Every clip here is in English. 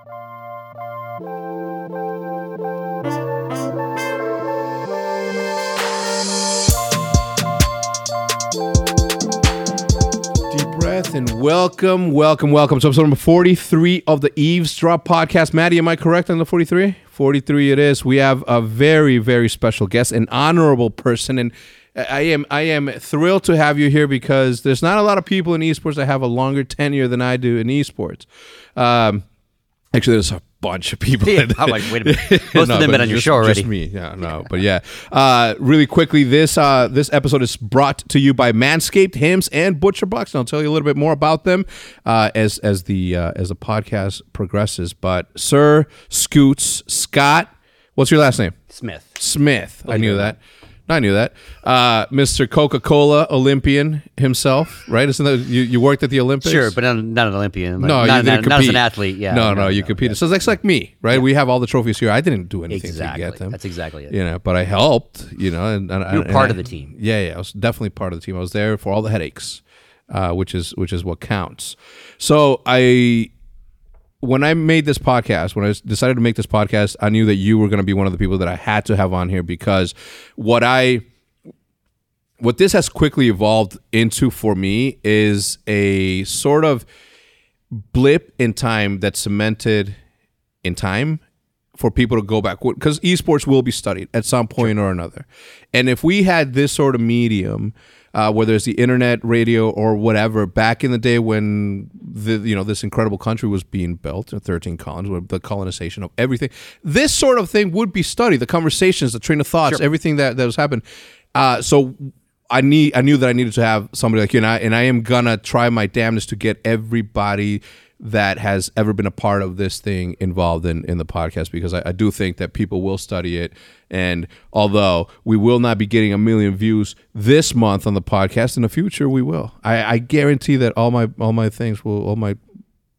Deep breath and welcome, welcome, welcome to episode number 43 of the Eavesdrop podcast. Maddie, am I correct on the 43? 43 it is. We have a very, very special guest, an honorable person, and I am I am thrilled to have you here because there's not a lot of people in esports that have a longer tenure than I do in esports. Um, actually, there's a bunch of people. Yeah, I'm like, wait a minute. Most No, of them been on your just- show already. Just me, yeah, no, but yeah. Uh, really quickly, this uh, this episode is brought to you by Manscaped, Hims, and Butcher Box, and I'll tell you a little bit more about them uh, as as the uh, as the podcast progresses. But Sir Scoots Scott, what's your last name? Smith. Smith. I knew that. I knew that. Uh, Mr. Coca Cola Olympian himself, right? Isn't that you, you worked at the Olympics? Sure, but not, not an Olympian. Like, No, not, you didn't not as compete. an athlete. Yeah. no, no, you competed. So it's like me, right? We have all the trophies here. I didn't do anything Exactly. to get them. That's exactly it. You know, but I helped. You know, and, and You were and part I- of the team. Yeah, yeah, I was definitely part of the team. I was there for all the headaches, uh, which is which is what counts. So I when I made this podcast, when I decided to make this podcast, I knew that you were going to be one of the people that I had to have on here because what I what this has quickly evolved into for me is a sort of blip in time that cemented in time for people to go back. Because esports will be studied at some point or another. And if we had this sort of medium uh, whether it's the internet radio or whatever. Back in the day when the you know this incredible country was being built in 13 colonies with the colonization of everything this sort of thing would be studied. The conversations the train of thoughts everything that that was happening. Uh, so I need I knew that I needed to have somebody like you and I and I am gonna try my damnedest to get everybody that has ever been a part of this thing involved in, in the podcast because I, I do think that people will study it and although we will not be getting a million views this month on the podcast in the future we will I, I guarantee that all my all my things will all my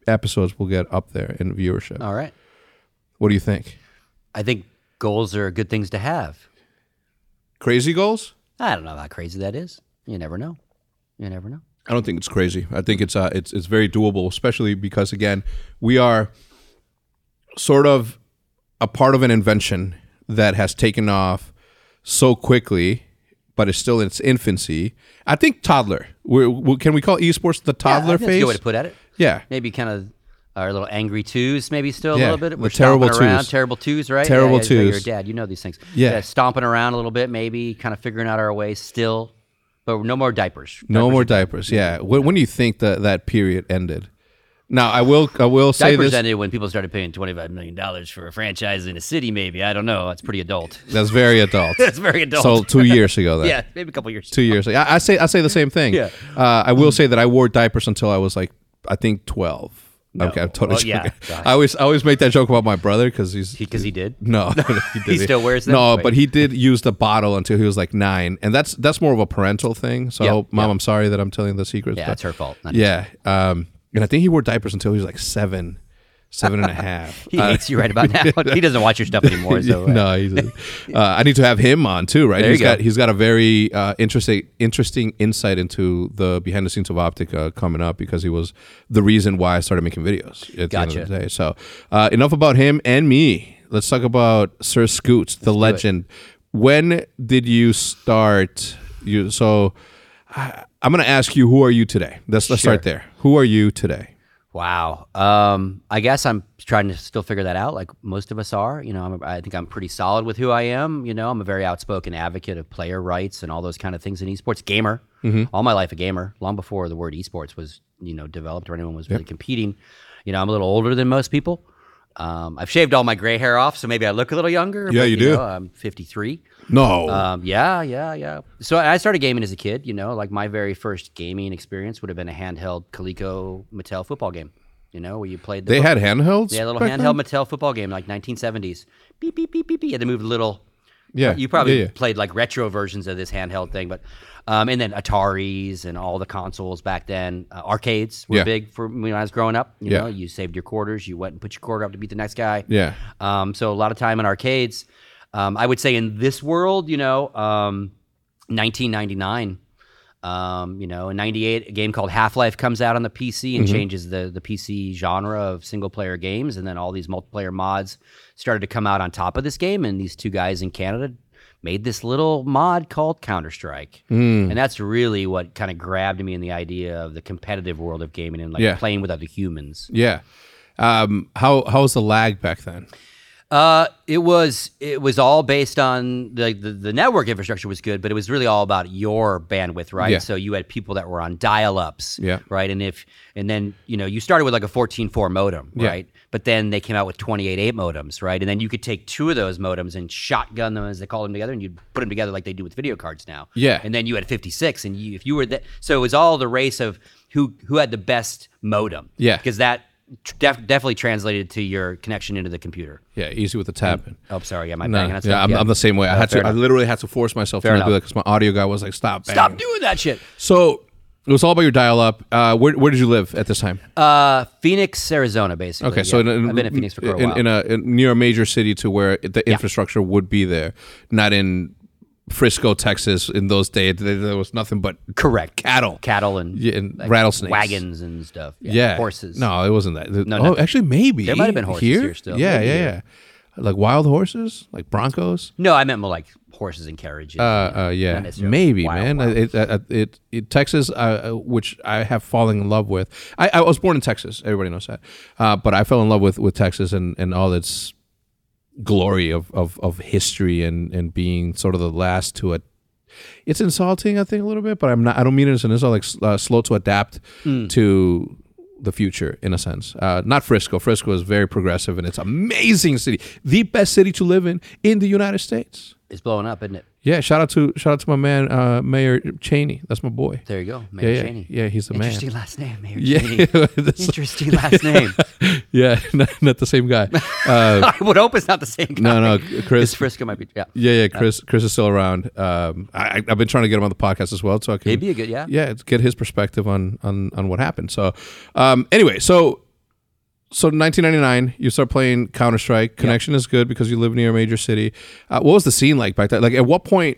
episodes will get up there in viewership All right. what do you think I think goals are good things to have. crazy goals I don't know how crazy that is. You never know. You never know. I don't think it's crazy. I think it's uh it's it's very doable, especially because again, we are sort of a part of an invention that has taken off so quickly, but is still in its infancy. I think toddler. We're, we can we call esports the Yeah, I toddler think that's a phase? good way to put at it. yeah, Maybe kind of our little angry twos, maybe still a little bit. the We're terrible stomping around. twos. Terrible twos, right? Terrible yeah, yeah, You're a dad. You know these things. Yeah. Stomping around a little bit, maybe kind of figuring out our way still. But no more diapers. no more diapers. Yeah, when, when do you think that that period ended? Now I will I will say Diapers this. ended when people started paying twenty-five million dollars for a franchise in a city. Maybe I don't know. That's pretty adult. That's very adult. That's very adult. so two years ago, then. yeah, maybe a couple years. two years. I, I say I say the same thing. Yeah. Uh, I will say that I wore diapers until I was like I think twelve. Okay, I'm totally Well, yeah. I always I always make that joke about my brother because he's Because he did. no, he, He didn't. still wears them? No, but he did use the bottle until he was like nine, and that's that's more of a parental thing. So, Yeah, mom, yeah. I'm sorry that I'm telling the secrets. Yeah, but- it's her fault. Yeah, um, and I think he wore diapers until he was like seven, seven and a half. He Uh, hates you right about now. he doesn't watch your stuff anymore. So uh, no, he's uh, I need to have him on too, right? There He's you go. got he's got a very uh, interesting interesting insight into the behind the scenes of Optica coming up because he was the reason why I started making videos at the end Gotcha. of the day. So uh, enough about him and me. Let's talk about Sir Scoots, the legend. When did you start? You so I'm going to ask you, who are you today? Let's let's start there. Who are you today? Wow. Um, I guess I'm trying to still figure that out, like most of us are. You know, I'm, I think I'm pretty solid with who I am. You know, I'm a very outspoken advocate of player rights and all those kind of things in esports. Gamer, all my life a gamer. Long before the word esports was, you know, developed or anyone was really competing. You know, I'm a little older than most people. Um, I've shaved all my gray hair off, so maybe I look a little younger. Yeah, but, you do. Know, I'm 53. No. Um, yeah, yeah, yeah. So I started gaming as a kid. You know, like my very first gaming experience would have been a handheld Coleco Mattel football game. You know, where you played. The they foot- had handhelds. yeah, a little handheld then? Mattel football game, like 1970s. Beep beep beep beep beep. Yeah, they moved a little. Yeah, You probably yeah, yeah. played like retro versions of this handheld thing, but um, and then Ataris and all the consoles back then. Uh, arcades were Yeah. big for when I was growing up. You Yeah. know, you saved your quarters, you went and put your quarter up to beat the next guy. Yeah. Um, so a lot of time in arcades. Um, I would say in this world, you know, um, 1999, Um, you know, in '98, a game called Half Life comes out on the PC and changes the the PC genre of single player games, and then all these multiplayer mods started to come out on top of this game. And these two guys in Canada made this little mod called Counter Strike, and that's really what kind of grabbed me in the idea of the competitive world of gaming and like Yeah. playing with other humans. Yeah. Um, how how was the lag back then? Uh, it was it was all based on the, the the network infrastructure was good, but it was really all about your bandwidth, right? Yeah. So you had people that were on dial-ups, Yeah. right? And if and then you know you started with like a 14.4 modem, Yeah. right? But then they came out with 28.8 modems, right? And then you could take two of those modems and shotgun them as they call them together, and you'd put them together like they do with video cards now. Yeah. And then you had 56, and you, if you were that, so it was all the race of who who had the best modem. Yeah. Because that def- definitely translated to your connection into the computer. Yeah, easy with the tapping. Oh, sorry. Yeah, my No, banging yeah. I'm, I'm the same way. I had to. fair I literally had to force myself Fair to not do that because my audio guy was like, "Stop, Stop doing that shit. So it was all about your dial-up. Uh, where where did you live at this time? Uh, Phoenix, Arizona, basically. Okay, so yeah. in, I've been in Phoenix for quite a while. in a in, near a major city to where the infrastructure would be there, not in Frisco, Texas. In those days, there, was nothing but Correct. cattle. Cattle and, Yeah, and like, rattlesnakes. wagons and stuff. Yeah. Yeah, Horses. No, it wasn't that. No, oh, no. actually, maybe There might have been horses here still. Yeah, Maybe yeah, here. yeah. Like wild horses, like broncos. No, I meant more like horses and carriages. Uh, uh, yeah, maybe, wild, man. wild. It, it, it, it, Texas, uh, uh, which I have fallen in love with. I, I was born in Texas. Everybody knows that. Uh, but I fell in love with, with Texas and, and all its glory of, of, of history and, and being sort of the last to it. It's insulting, I think, a little bit, but I'm not. I don't mean it as an insult. Like uh, slow to adapt Hmm. to the future, in a sense. Uh, not Frisco. Frisco is very progressive and it's amazing city, the best city to live in in the United States. it's blowing up, isn't it? Yeah, shout out to shout out to my man uh, Mayor Cheney. That's my boy. There you go. Mayor Yeah, yeah, Cheney. yeah, he's the man. Interesting last name, Mayor Yeah, Cheney. Interesting last name. yeah, not, not the same guy. Uh, I would hope it's not the same guy. no, no, Chris. Frisco might be. Yeah. Yeah, yeah, Chris. Chris is still around. Um, I, I've been trying to get him on the podcast as well, so I can He'd be a good. Yeah. yeah, get his perspective on on on what happened. So, um, anyway, so so 1999, you start playing Counter Strike. Connection is good because you live near a major city. Uh, what was the scene like back then? Like, at what point?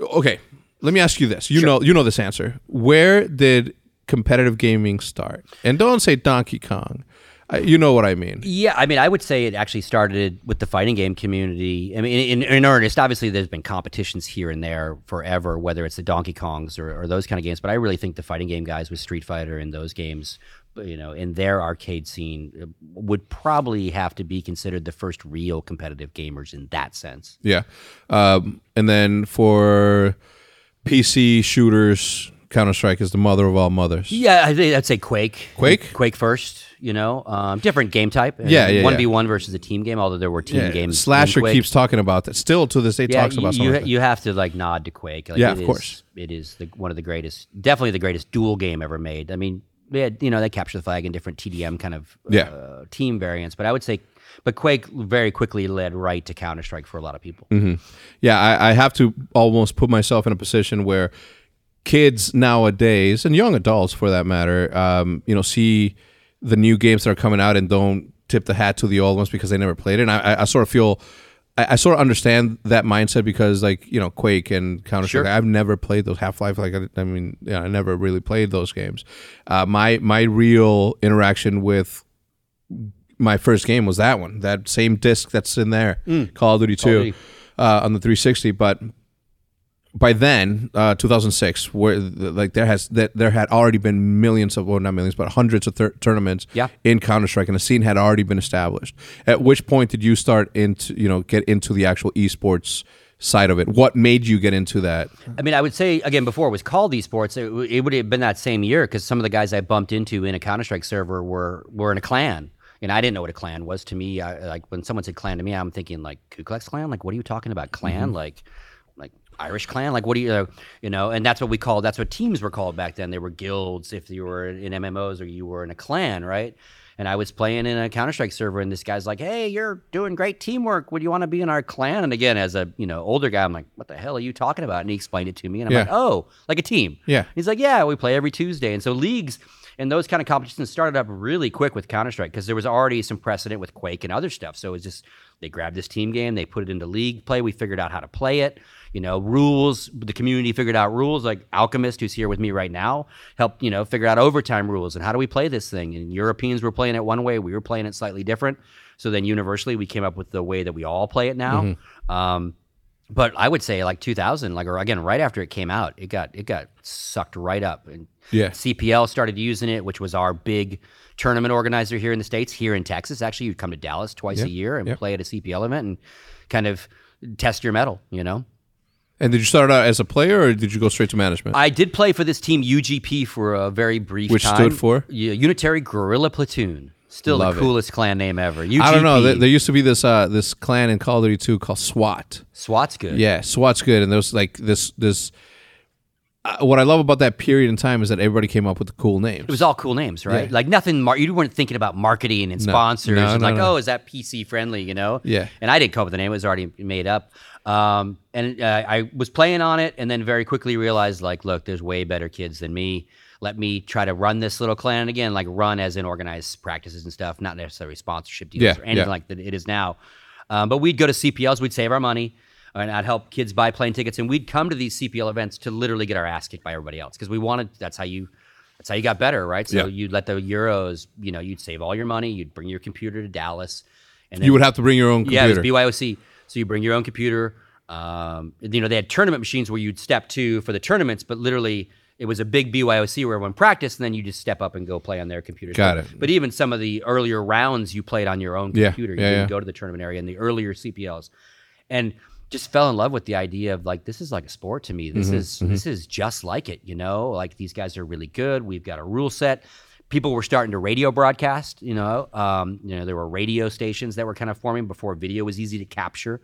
Okay, let me ask you this. You know, you know this answer. Where did competitive gaming start? And don't say Donkey Kong. You know what I mean. Yeah, I mean, I would say it actually started with the fighting game community. I mean, in, in earnest, obviously, there's been competitions here and there forever, whether it's the Donkey Kongs or, or those kind of games. But I really think the fighting game guys with Street Fighter and those games, you know, in their arcade scene, uh, would probably have to be considered the first real competitive gamers in that sense. Yeah. Um, and then for PC shooters, Counter Strike is the mother of all mothers. Yeah, I think I'd say Quake. Quake? Quake first. You know, um, different game type. Yeah, yeah, One v one versus a team game. Although there were team Yeah, games. Slasher keeps talking about that. Still to this day, yeah, talks about you, like you have to like nod to Quake. Like, Yeah, it of is- course. It is the, one of the greatest, definitely the greatest duel game ever made. I mean, they had, you know, they capture the flag in different TDM kind of uh, Yeah. team variants, but I would say, but Quake very quickly led right to Counter Strike for a lot of people. Mm-hmm. yeah, I, I have to almost put myself in a position where kids nowadays and young adults, for that matter, um, you know, see the new games that are coming out and don't tip the hat to the old ones because they never played it. And I, I, sort of feel. I, I sort of understand that mindset because, like you know, Quake and Counter Strike. Sure. I've never played those Half Life. Like I, I mean, yeah, I never really played those games. Uh, my my real interaction with my first game was that one, that same disc that's in there, Call of Duty Two, uh, on the 360. But by then, uh, 2006, where like there has that there had already been millions of, well, not millions, but hundreds of thir- tournaments Yeah. in Counter Strike, and the scene had already been established. At which point did you start into you know get into the actual esports side of it? What made you get into that? I mean, I would say again before it was called esports. It, it would have been that same year because some of the guys I bumped into in a Counter Strike server were were in a clan, and I didn't know what a clan was. To me, I, like when someone said clan to me, I'm thinking like Ku Klux Klan. Like, what are you talking about? Clan? Like, like Irish clan? Like, what do you, uh, you know? And that's what we called. That's what teams were called back then. They were guilds if you were in MMOs or you were in a clan, right? And I was playing in a Counter Strike server, and this guy's like, "Hey, you're doing great teamwork. Would you want to be in our clan?" And again, as a you know older guy, I'm like, "What the hell are you talking about?" And he explained it to me, and I'm Yeah. like, "Oh, like a team." Yeah. He's like, "Yeah, we play every Tuesday." And so leagues, And those kind of competitions started up really quick with Counter Strike because there was already some precedent with Quake and other stuff. So it was just they grabbed this team game, they put it into league play. We figured out how to play it. You know, rules. The community figured out rules. Like Alchemist, who's here with me right now, helped you know figure out overtime rules and how do we play this thing. And Europeans were playing it one way, we were playing it slightly different. So then universally, we came up with the way that we all play it now. Um, but I would say like 2000, like or again right after it came out, it got it got sucked right up, and Yeah. CPL started using it, which was our big tournament organizer here in the states. Here in Texas, actually, you'd come to Dallas twice a year and yeah. play at a CPL event and kind of test your mettle. You know, And did you start out as a player or did you go straight to management? I did play for this team UGP for a very brief Which time. stood for? Yeah, Unitary Guerrilla Platoon. Still Love the it. coolest clan name ever. UGP. I don't know. There, there used to be this uh, this clan in Call of Duty 2 called SWAT. SWAT's good. Yeah, SWAT's good, and there was like this this. Uh, what I love about that period in time is that everybody came up with cool names. It was all cool names, right? Yeah. Like nothing. Mar- you weren't thinking about marketing and sponsors No, and no, like, no. oh, is that PC friendly? You know? Yeah. And I didn't come up with the name; it was already made up. Um, and uh, I was playing on it, and then very quickly realized, like, look, there's way better kids than me. Let me try to run this little clan and again, like run as in organized practices and stuff, not necessarily sponsorship deals Yeah, or anything yeah. like that it is now. Um, but we'd go to CPLs, we'd save our money, and I'd help kids buy plane tickets, and we'd come to these CPL events to literally get our ass kicked by everybody else because we wanted. That's how you. That's how you got better, right? So Yeah. you'd let the euros, you know, you'd save all your money, you'd bring your computer to Dallas, and then you would have to bring your own yeah, it was. BYOC. So you bring your own computer. Um, you know, they had tournament machines where you'd step to for the tournaments, but literally it was a big BYOC where everyone practiced, and then you just step up and go play on their computers. Got But- it. But even some of the earlier rounds, you played on your own computer. Yeah, computer. You yeah, didn't yeah. go to the tournament area in the earlier CPLs, and just fell in love with the idea of like this is like a sport to me. Mm-hmm, This is this is just like it. You know, like these guys are really good. We've got a rule set. People were starting to radio broadcast. You know, um, you know there were radio stations that were kind of forming before video was easy to capture,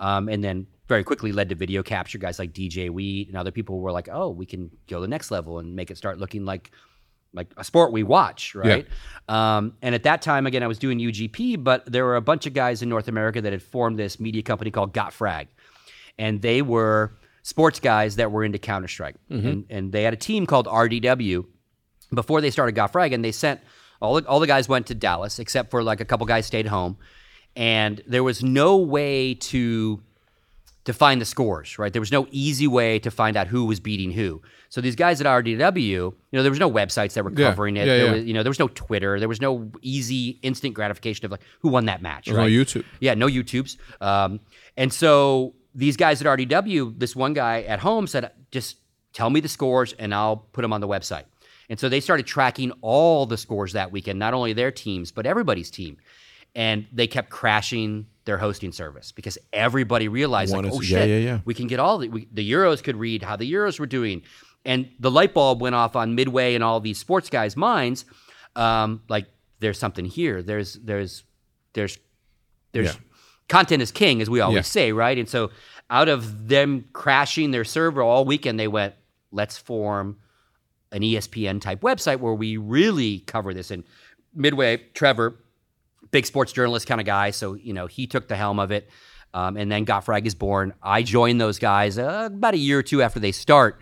um, and then very quickly led to video capture. Guys like DJ Wheat and other people were like, oh, we can go to the next level and make it start looking like like a sport we watch, right? Um, and at that time, again, I was doing UGP, but there were a bunch of guys in North America that had formed this media company called Got Frag, and they were sports guys that were into Counter Strike, and, and they had a team called RDW before they started Got Frag, they sent all the, all the guys went to Dallas except for like a couple guys stayed home, and there was no way to to find the scores, right? There was no easy way to find out who was beating who. So these guys at RDW, you know, there was no websites that were Yeah, covering it. yeah, there yeah. was, you know, there was no Twitter. There was no easy instant gratification of like who won that match, There's no? YouTube. Yeah, no YouTubes. Um, and so these guys at RDW, this one guy at home said, just tell me the scores and I'll put them on the website. And so they started tracking all the scores that weekend, not only their teams, but everybody's team. And they kept crashing their hosting service because everybody realized, like, Wanted oh shit, yeah, yeah, yeah. we can get all the, we, the Euros could read how the Euros were doing. And the light bulb went off on Midway and all these sports guys' minds. Um, like, there's something here. There's, there's, there's, there's Yeah. content is king, as we always Yeah. say, right? And so, out of them crashing their server all weekend, they went, let's form an ESPN type website where we really cover this. And Midway, Trevor, big sports journalist kind of guy, so you know he took the helm of it. Um, and then Got Frag is born. I joined those guys uh, about a year or two after they start,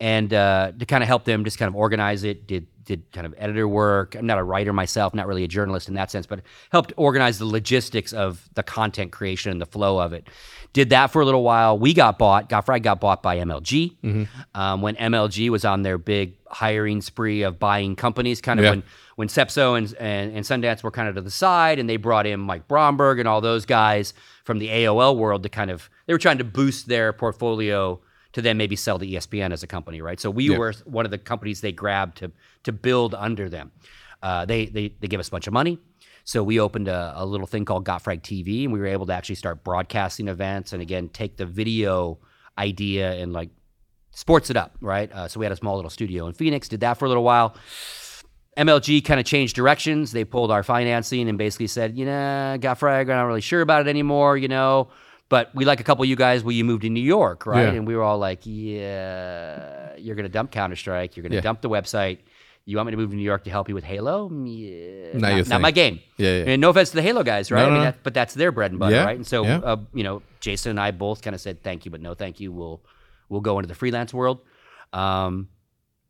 and uh, to kind of help them just kind of organize it. Did did kind of editor work. I'm not a writer myself, not really a journalist in that sense, but helped organize the logistics of the content creation and the flow of it. Did that for a little while. We got bought. Got Frag got bought by MLG um, when MLG was on their big hiring spree of buying companies, kind of Yeah. when when Sepso and, and, and Sundance were kind of to the side, and they brought in Mike Bromberg and all those guys from the AOL world to kind of they were trying to boost their portfolio to then maybe sell to ESPN as a company, right? So we Yeah. were one of the companies they grabbed to to build under them. Uh, they they they give us a bunch of money. So we opened a, a little thing called Gotfrag TV, and we were able to actually start broadcasting events, and again take the video idea and like sports it up, right? Uh, so we had a small little studio in Phoenix, did that for a little while. MLG kind of changed directions. They pulled our financing and basically said, you know, got frag, we're not really sure about it anymore, you know. But we like a couple of you guys. Will you moved to New York, right? Yeah. And we were all like, yeah, you're going to dump Counter Strike. You're going to Yeah. dump the website. You want me to move to New York to help you with Halo? Yeah, Not not, not my game. Yeah, yeah. And no offense to the Halo guys, right? No, I mean, no, no. that, but that's their bread and butter, right? And so, uh, you know, Jason and I both kind of said thank you, but no thank you. We'll we'll go into the freelance world. Um,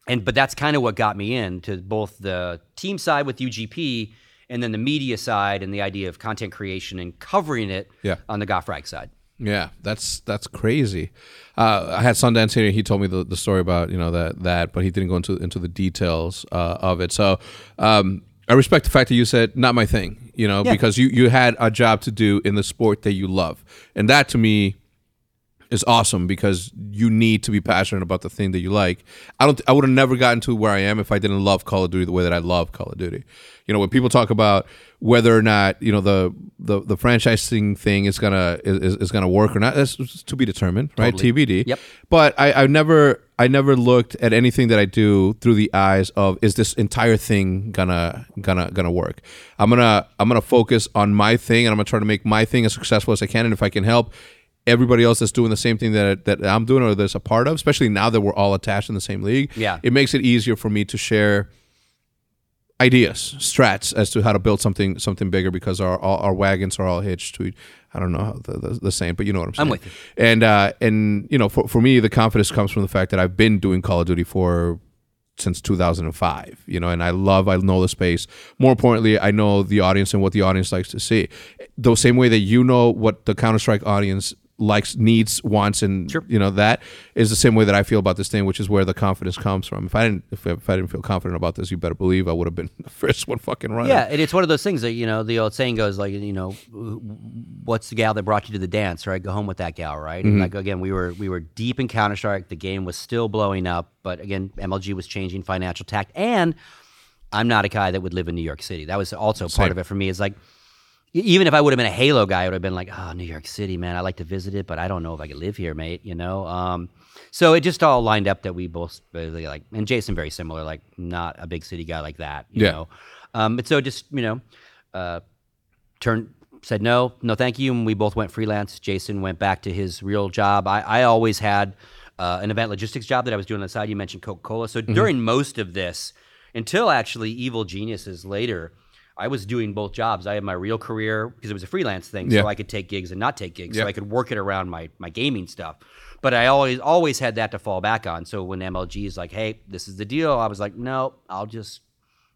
and but that's kind of what got me into both the team side with UGP and then the media side and the idea of content creation and covering it Yeah. on the Got Frag side. Yeah, that's that's crazy. Uh, I had Sundance here. He told me the, the story about you know that that, but he didn't go into into the details uh, of it. So um, I respect the fact that you said not my thing. You know, because you you had a job to do in the sport that you love, and that to me is awesome because you need to be passionate about the thing that you like. I don't. I would have never gotten to where I am if I didn't love Call of Duty the way that I love Call of Duty. You know, when people talk about whether or not you know the the, the franchising thing is gonna is, is gonna work or not, that's to be determined, right? TBD. Yep. But I, I never I never looked at anything that I do through the eyes of is this entire thing gonna gonna gonna work? I'm gonna I'm gonna focus on my thing and I'm gonna try to make my thing as successful as I can. And if I can help everybody else that's doing the same thing that that I'm doing or that's a part of, especially now that we're all attached in the same league, Yeah. it makes it easier for me to share ideas, strats as to how to build something something bigger because our our, wagons are all hitched to I don't know how the, the, the same, but you know what I'm saying. I'm with you. And uh, and you know, for for me, the confidence comes from the fact that I've been doing Call of Duty for since 2005 you know and i love i know the space more importantly i know the audience and what the audience likes to see the same way that you know what the counter-strike audience likes needs wants and Sure. you know that is the same way that i feel about this thing which is where the confidence comes from if i didn't if, if i didn't feel confident about this you better believe i would have been the first one fucking running Yeah, and it's one of those things that you know the old saying goes like you know, what's the gal that brought you to the dance? Right, go home with that gal. Right, and mm-hmm. like again, we were we were deep in Counter Strike. The game was still blowing up, but again, MLG was changing financial tact, and I'm not a guy that would live in New York City. That was also part of it for me. Is like. Even if I would have been a Halo guy, I would have been like, "Oh, New York City, man! I like to visit it, but I don't know if I could live here, mate." You know, um, so it just all lined up that we both really like, and Jason very similar, like not a big city guy like that. You Yeah. know, um, but so just you know, uh, turned said no, no, thank you, and we both went freelance. Jason went back to his real job. I, I always had uh, an event logistics job that I was doing on the side. You mentioned Coca Cola, so during most of this, until actually Evil Geniuses later. I was doing both jobs. I had my real career because it was a freelance thing, Yeah. so I could take gigs and not take gigs, Yep. so I could work it around my my gaming stuff. But I always always had that to fall back on. So when MLG is like, "Hey, this is the deal," I was like, "No, I'll just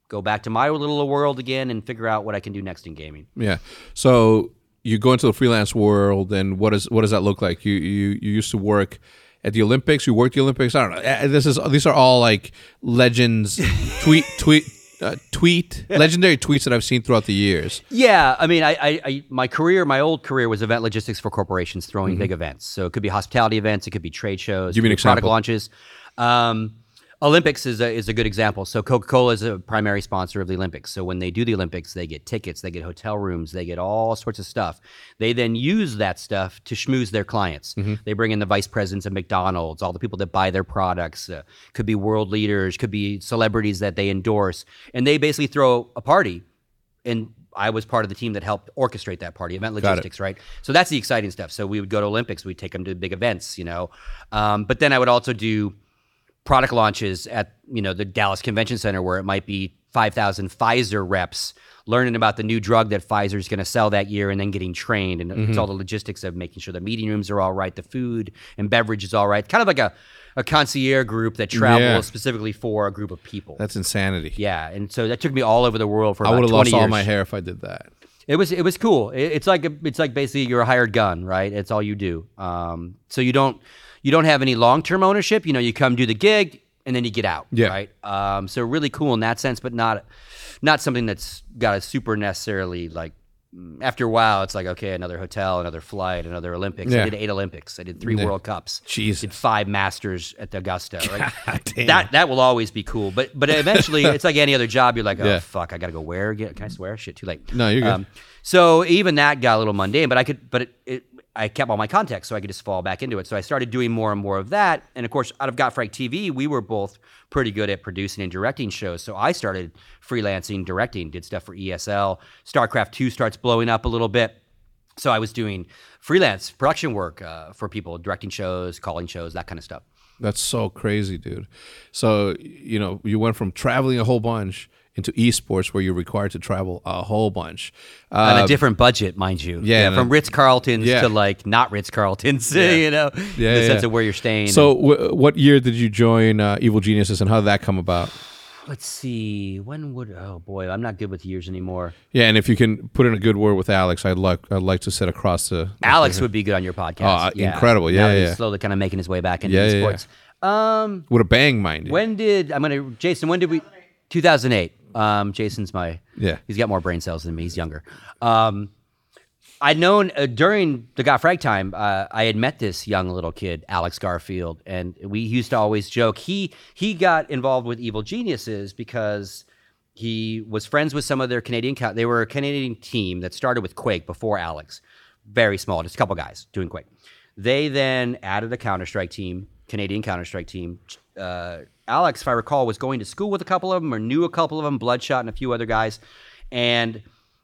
go back to my little world again and figure out what I can do next in gaming." Yeah. So you go into the freelance world, and what is what does that look like? You you you used to work at the Olympics. You worked the Olympics. I don't know. Eh, This is these are all like legends. tweet tweet. Uh, tweet legendary tweets that I've seen throughout the years. Yeah, I mean, I, I, I my career, my old career was event logistics for corporations, throwing big events. So it could be hospitality events, it could be trade shows, Give me an be product example. launches. Um, Olympics is a, is a good example. So Coca Cola is a primary sponsor of the Olympics. So when they do the Olympics, they get tickets, they get hotel rooms, they get all sorts of stuff. They then use that stuff to schmooze their clients. They bring in the vice presidents of McDonald's, all the people that buy their products. Uh, could be world leaders, could be celebrities that they endorse, and they basically throw a party and I was part of the team that helped orchestrate that party, event logistics, right? So that's the exciting stuff. So we would go to Olympics, we'd take them to big events, you know. Um, but then I would also do product launches at you know the Dallas Convention Center, where it might be five thousand Pfizer reps learning about the new drug that Pfizer is going to sell that year, and then getting trained, and Mm-hmm. it's all the logistics of making sure the meeting rooms are all right, the food and beverage is all right, kind of like a a concierge group that travels Yeah. specifically for a group of people. That's insanity. yeah, and so that took me all over the world for I would have 20 lost all my hair if I did that. It was it was cool. It, it's like a, it's like basically you're a hired gun, right? It's all you do. Um, so you don't you don't have any long term ownership. You know, you come do the gig and then you get out. Yeah. Right. Um, so really cool in that sense, but not not something that's got a super necessarily like. After a while, it's like okay, another hotel, another flight, another Olympics. Yeah. I did eight Olympics. I did three World Cups. Jesus. Did five Masters at the Augusta. Right? damn. That that will always be cool. But but eventually, it's like any other job. You're like, oh Yeah. fuck, I gotta go where again? Can I swear? Shit, too late. No, you're good. so even that got a little mundane, but I could, but it, it, I kept all my context, so I could just fall back into it. So I started doing more and more of that, and of course, out of Got Frag TV, we were both pretty good at producing and directing shows. So I started freelancing, directing, did stuff for ESL. StarCraft Two starts blowing up a little bit. So I was doing freelance production work uh, for people, directing shows, calling shows, that kind of stuff. That's so crazy, dude. So you know, you went from traveling a whole bunch into esports where you're required to travel a whole bunch. on Uh, a different budget, mind you. yeah, and from Ritz Carltons Yeah. to like not Ritz Carltons. you know, Yeah, in the yeah, sense of where you're staying. so, w- what year did you join uh, Evil Geniuses, and how did that come about? let's see. When would? Oh boy, I'm not good with years anymore. Yeah, and if you can put in a good word with Alex, I'd like I'd like to sit across the. Alex would be good on your podcast. Oh, incredible. Yeah, Now he's yeah. Slowly kind of making his way back into Yeah, yeah, esports. Um, with a bang, mind you. when did I'm gonna Jason? When did we? 2008. Um, Jason's my Yeah. He's got more brain cells than me. He's younger. Um, I'd known uh, during the Got Frag time, uh, I had met this young little kid, Alex Garfield, and we used to always joke. He he got involved with Evil Geniuses because he was friends with some of their Canadian. They were a Canadian team that started with Quake before Alex, very small, just a couple guys doing Quake. They then added a Counter Strike team, Canadian Counter Strike team. Uh, Alex, if I recall, was going to school with a couple of them or knew a couple of them, Bloodshot and a few other guys, and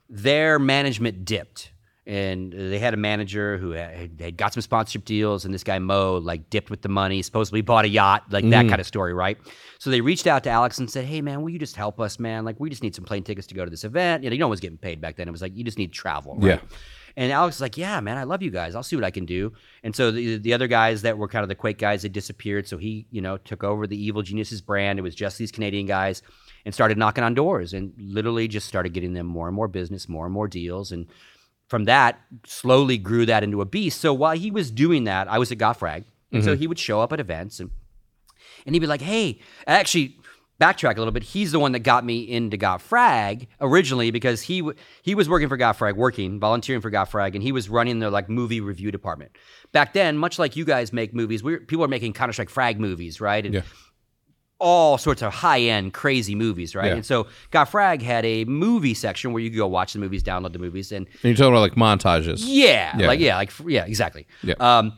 their management dipped. And they had a manager who had, had got some sponsorship deals, and this guy Mo like dipped with the money, supposedly bought a yacht, like that kind of story, right? So they reached out to Alex and said, "Hey, man, will you just help us, man? Like, we just need some plane tickets to go to this event. You know, no one was getting paid back then. It was like you just need travel, right? Yeah. And Alex is like, "Yeah, man, I love you guys. I'll see what I can do." And so the the other guys that were kind of the Quake guys had disappeared. So he, you know, took over the Evil Geniuses brand. It was just these Canadian guys, and started knocking on doors, and literally just started getting them more and more business, more and more deals, and from that slowly grew that into a beast. So while he was doing that, I was at Got Frag, and so mm-hmm. he would show up at events and and he'd be like, "Hey, actually." Backtrack a little bit. He's the one that got me into Got Frag originally because he w- he was working for Got Frag, working volunteering for Got Frag, and he was running their like movie review department. Back then, much like you guys make movies, we people are making Counter Strike Frag movies, right? And Yeah. all sorts of high end, crazy movies, right? Yeah. And so Got Frag had a movie section where you could go watch the movies, download the movies, and And you're talking about like montages. yeah, Yeah. like yeah, like yeah, exactly. Yeah. Um,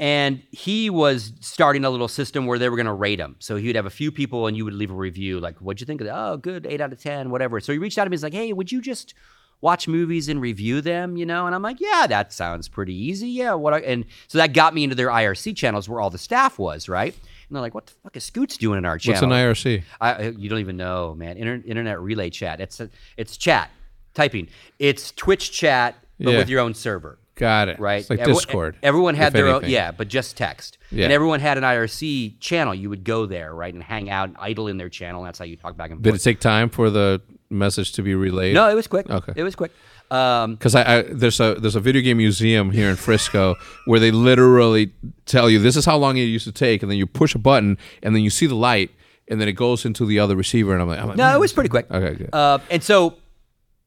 and he was starting a little system where they were going to rate him. So he would have a few people, and you would leave a review like, "What'd you think of that? Oh, good, eight out of ten, whatever." So he reached out to me. He's like, "Hey, would you just watch movies and review them?" You know, and I'm like, "Yeah, that sounds pretty easy. Yeah, what?" I, and so that got me into their IRC channels where all the staff was, right? And they're like, "What the fuck is Scoots doing in our channel?" What's an IRC? I, I- you don't even know, man. Inter- internet relay chat. It's a, it's chat, typing. It's Twitch chat, but Yeah. with your own server, Got it. right? It's like Every- Discord. Everyone had if their own, anything. yeah, but just text. Yeah. And everyone had an IRC channel. You would go there, right, and hang out, and idle in their channel. That's how you talk back and forth. Did it take time for the message to be relayed? no, it was quick. Okay. it was quick. Um, Because I, I there's a there's a video game museum here in Frisco where they literally tell you this is how long it used to take, and then you push a button, and then you see the light, and then it goes into the other receiver, and I'm like, I'm like no, it was pretty quick. Okay, good. Uh, and so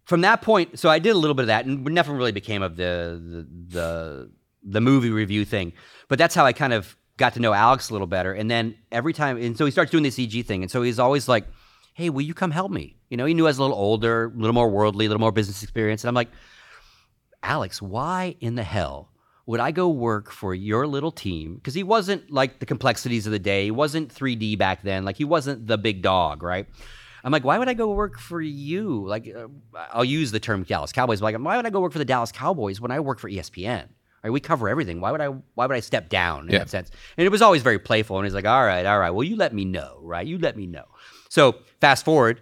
from that point, so I did a little bit of that, and nothing really became of the the the, the movie review thing. But that's how I kind of got to know Alex a little better. And then every time, and so he starts doing this EG thing, and so he's always like, "Hey, will you come help me?" You know, he knew I was a little older, a little more worldly, a little more business experience, and I'm like, Alex, why in the hell? Would I go work for your little team? Because he wasn't like the complexities of the day. He wasn't 3D back then. Like he wasn't the big dog, right? I'm like, why would I go work for you? Like, uh, I'll use the term Dallas Cowboys. But like, why would I go work for the Dallas Cowboys when I work for ESPN? Right? We cover everything. Why would I? Why would I step down in Yeah. that sense? And it was always very playful. And he's like, all right, all right. Well, you let me know, right? You let me know. So fast forward,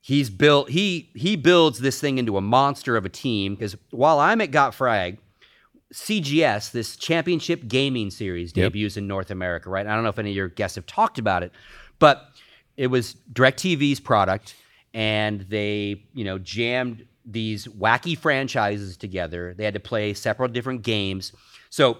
he's built. He he builds this thing into a monster of a team. Because while I'm at Got Frag, CGS, this championship gaming series, Yep. debuts in North America, right? I don't know if any of your guests have talked about it, but it was DirecTV's product, and they, you know, jammed these wacky franchises together. They had to play several different games. So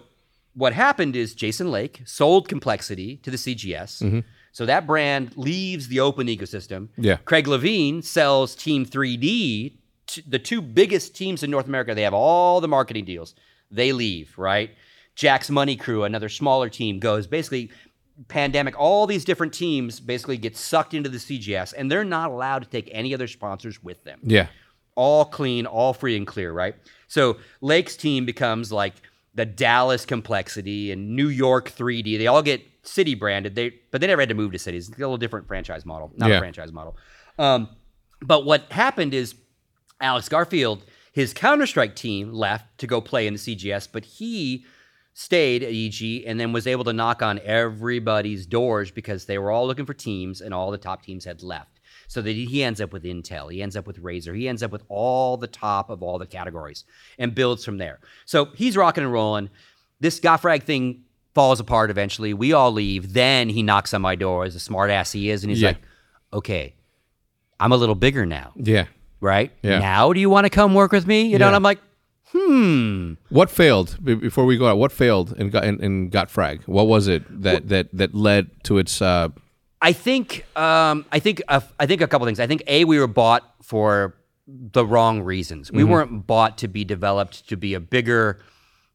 what happened is Jason Lake sold Complexity to the CGS. Mm-hmm. So that brand leaves the open ecosystem. Yeah. Craig Levine sells Team 3D, t- the two biggest teams in North America. They have all the marketing deals. They leave, right? Jax Money Crew, another smaller team, goes. Basically, pandemic, all these different teams basically get sucked into the CGS, and they're not allowed to take any other sponsors with them yeah. all clean, all free and clear, right? So Lake's team becomes like the Dallas complexity and New York 3D. They all get city branded. They but they never had to move to cities. It's a little different franchise model, not Yeah. a franchise model. Um, but what happened is Alex Garfield, his Counter Strike team left to go play in the CGS, but he stayed at EG and then was able to knock on everybody's doors because they were all looking for teams and all the top teams had left. So that he ends up with Intel, he ends up with Razer, he ends up with all the top of all the categories and builds from there. So he's rocking and rolling. This Got Frag thing falls apart eventually. We all leave. Then he knocks on my door as a smart ass he is, and he's Yeah. like, okay, I'm a little bigger now, Yeah. right? Yeah. Now do you want to come work with me? You know, Yeah. and I'm like, hmm. What failed before we go out? What failed and got and, and got frag? What was it that that that led to its? Uh, I think um, I think uh, I think a couple things. I think a we were bought for the wrong reasons. We weren't bought to be developed to be a bigger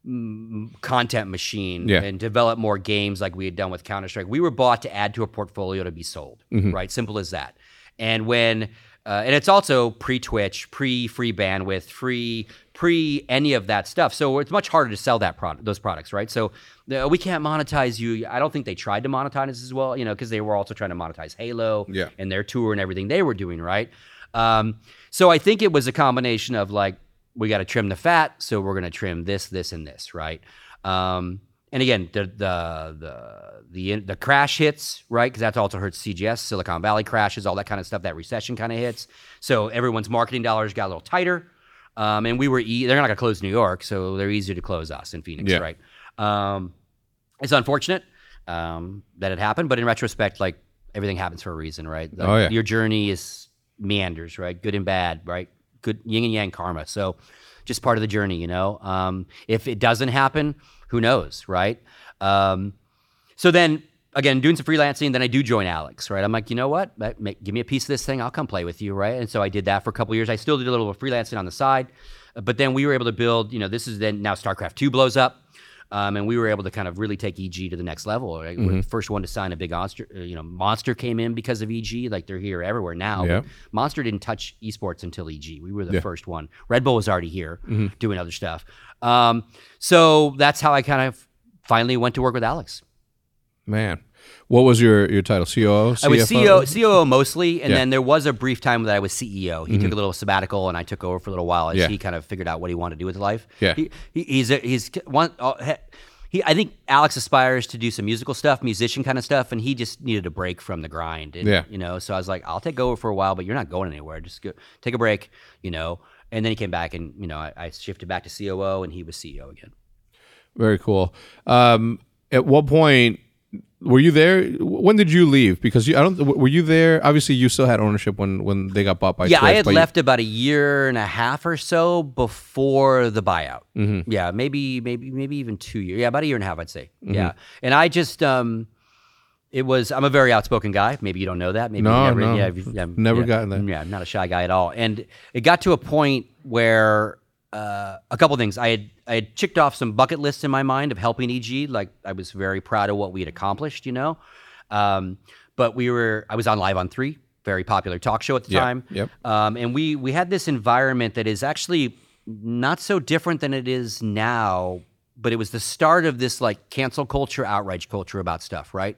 mm, content machine Yeah. and develop more games like we had done with Counter Strike. We were bought to add to a portfolio to be sold. Right, simple as that. And when uh, and it's also pre Twitch, pre free bandwidth, free pre any of that stuff. So it's much harder to sell that product, those products, right? So uh, we can't monetize you. I don't think they tried to monetize as well, you know, because they were also trying to monetize Halo Yeah. and their tour and everything they were doing, right? Um, so I think it was a combination of like we got to trim the fat, so we're going to trim this, this, and this, right? Um, and again, the the the the, the crash hits, right? Because that's also hurts CGS, Silicon Valley crashes, all that kind of stuff. That recession kind of hits. So everyone's marketing dollars got a little tighter. Um, and we were e- they're not going to close New York, so they're easier to close us in Phoenix, Yeah. right? Um, it's unfortunate um, that it happened, but in retrospect, like everything happens for a reason, right? Like, Oh, yeah. Your journey is meanders, right? Good and bad, right? Good yin and yang karma. So just part of the journey, you know. Um, if it doesn't happen, who knows, right? Um, so then again, doing some freelancing, then I do join Alex, right? I'm like, you know what? Make- Give me a piece of this thing. I'll come play with you, right? And so I did that for a couple years. I still did a little freelancing on the side, uh, but then we were able to build. You know, this is then now StarCraft Two blows up. Um, and we were able to kind of really take EG to the next level. Right? We're the first one to sign a big monster. Uh, you know, Monster came in because of EG. Like they're here everywhere now. Yeah. Monster didn't touch esports until EG. We were the first one. Red Bull was already here doing other stuff. Um, so that's how I kind of finally went to work with Alex. Man, what was your your title? COO. I was CEO, COO mostly, and Yeah. then there was a brief time that I was CEO. He took a little sabbatical, and I took over for a little while as Yeah. he kind of figured out what he wanted to do with life. Yeah. he, he, he's a, he's one. Uh, he- he, I think Alex aspires to do some musical stuff, musician kind of stuff, and he just needed a break from the grind. And, Yeah. you know, so I was like, I'll take over for a while, but you're not going anywhere. Just go, take a break, you know. And then he came back, and you know, I, I shifted back to COO, and he was CEO again. Very cool. Um, at what point were you there? When did you leave? Because you, I don't. Were you there? Obviously, you still had ownership when when they got bought by. Yeah, I had but you- left about a year and a half or so before the buyout. Mm-hmm. Yeah, maybe, maybe, maybe even two years. Yeah, about a year and a half, I'd say. Mm-hmm. Yeah, and I just, um, it was. I'm a very outspoken guy. Maybe you don't know that. Maybe No, never, no. Yeah, yeah, Never yeah, gotten that. Yeah, I'm not a shy guy at all. And it got to a point where uh, a couple things. I had I had checked off some bucket lists in my mind of helping EG. Like I was very proud of what we had accomplished. You know, um, but we were. I was on Live on Three, very popular talk show at the Yeah, time. yep. Um, and we we had this environment that is actually not so different than it is now, but it was the start of this like cancel culture, outrage culture about stuff, right?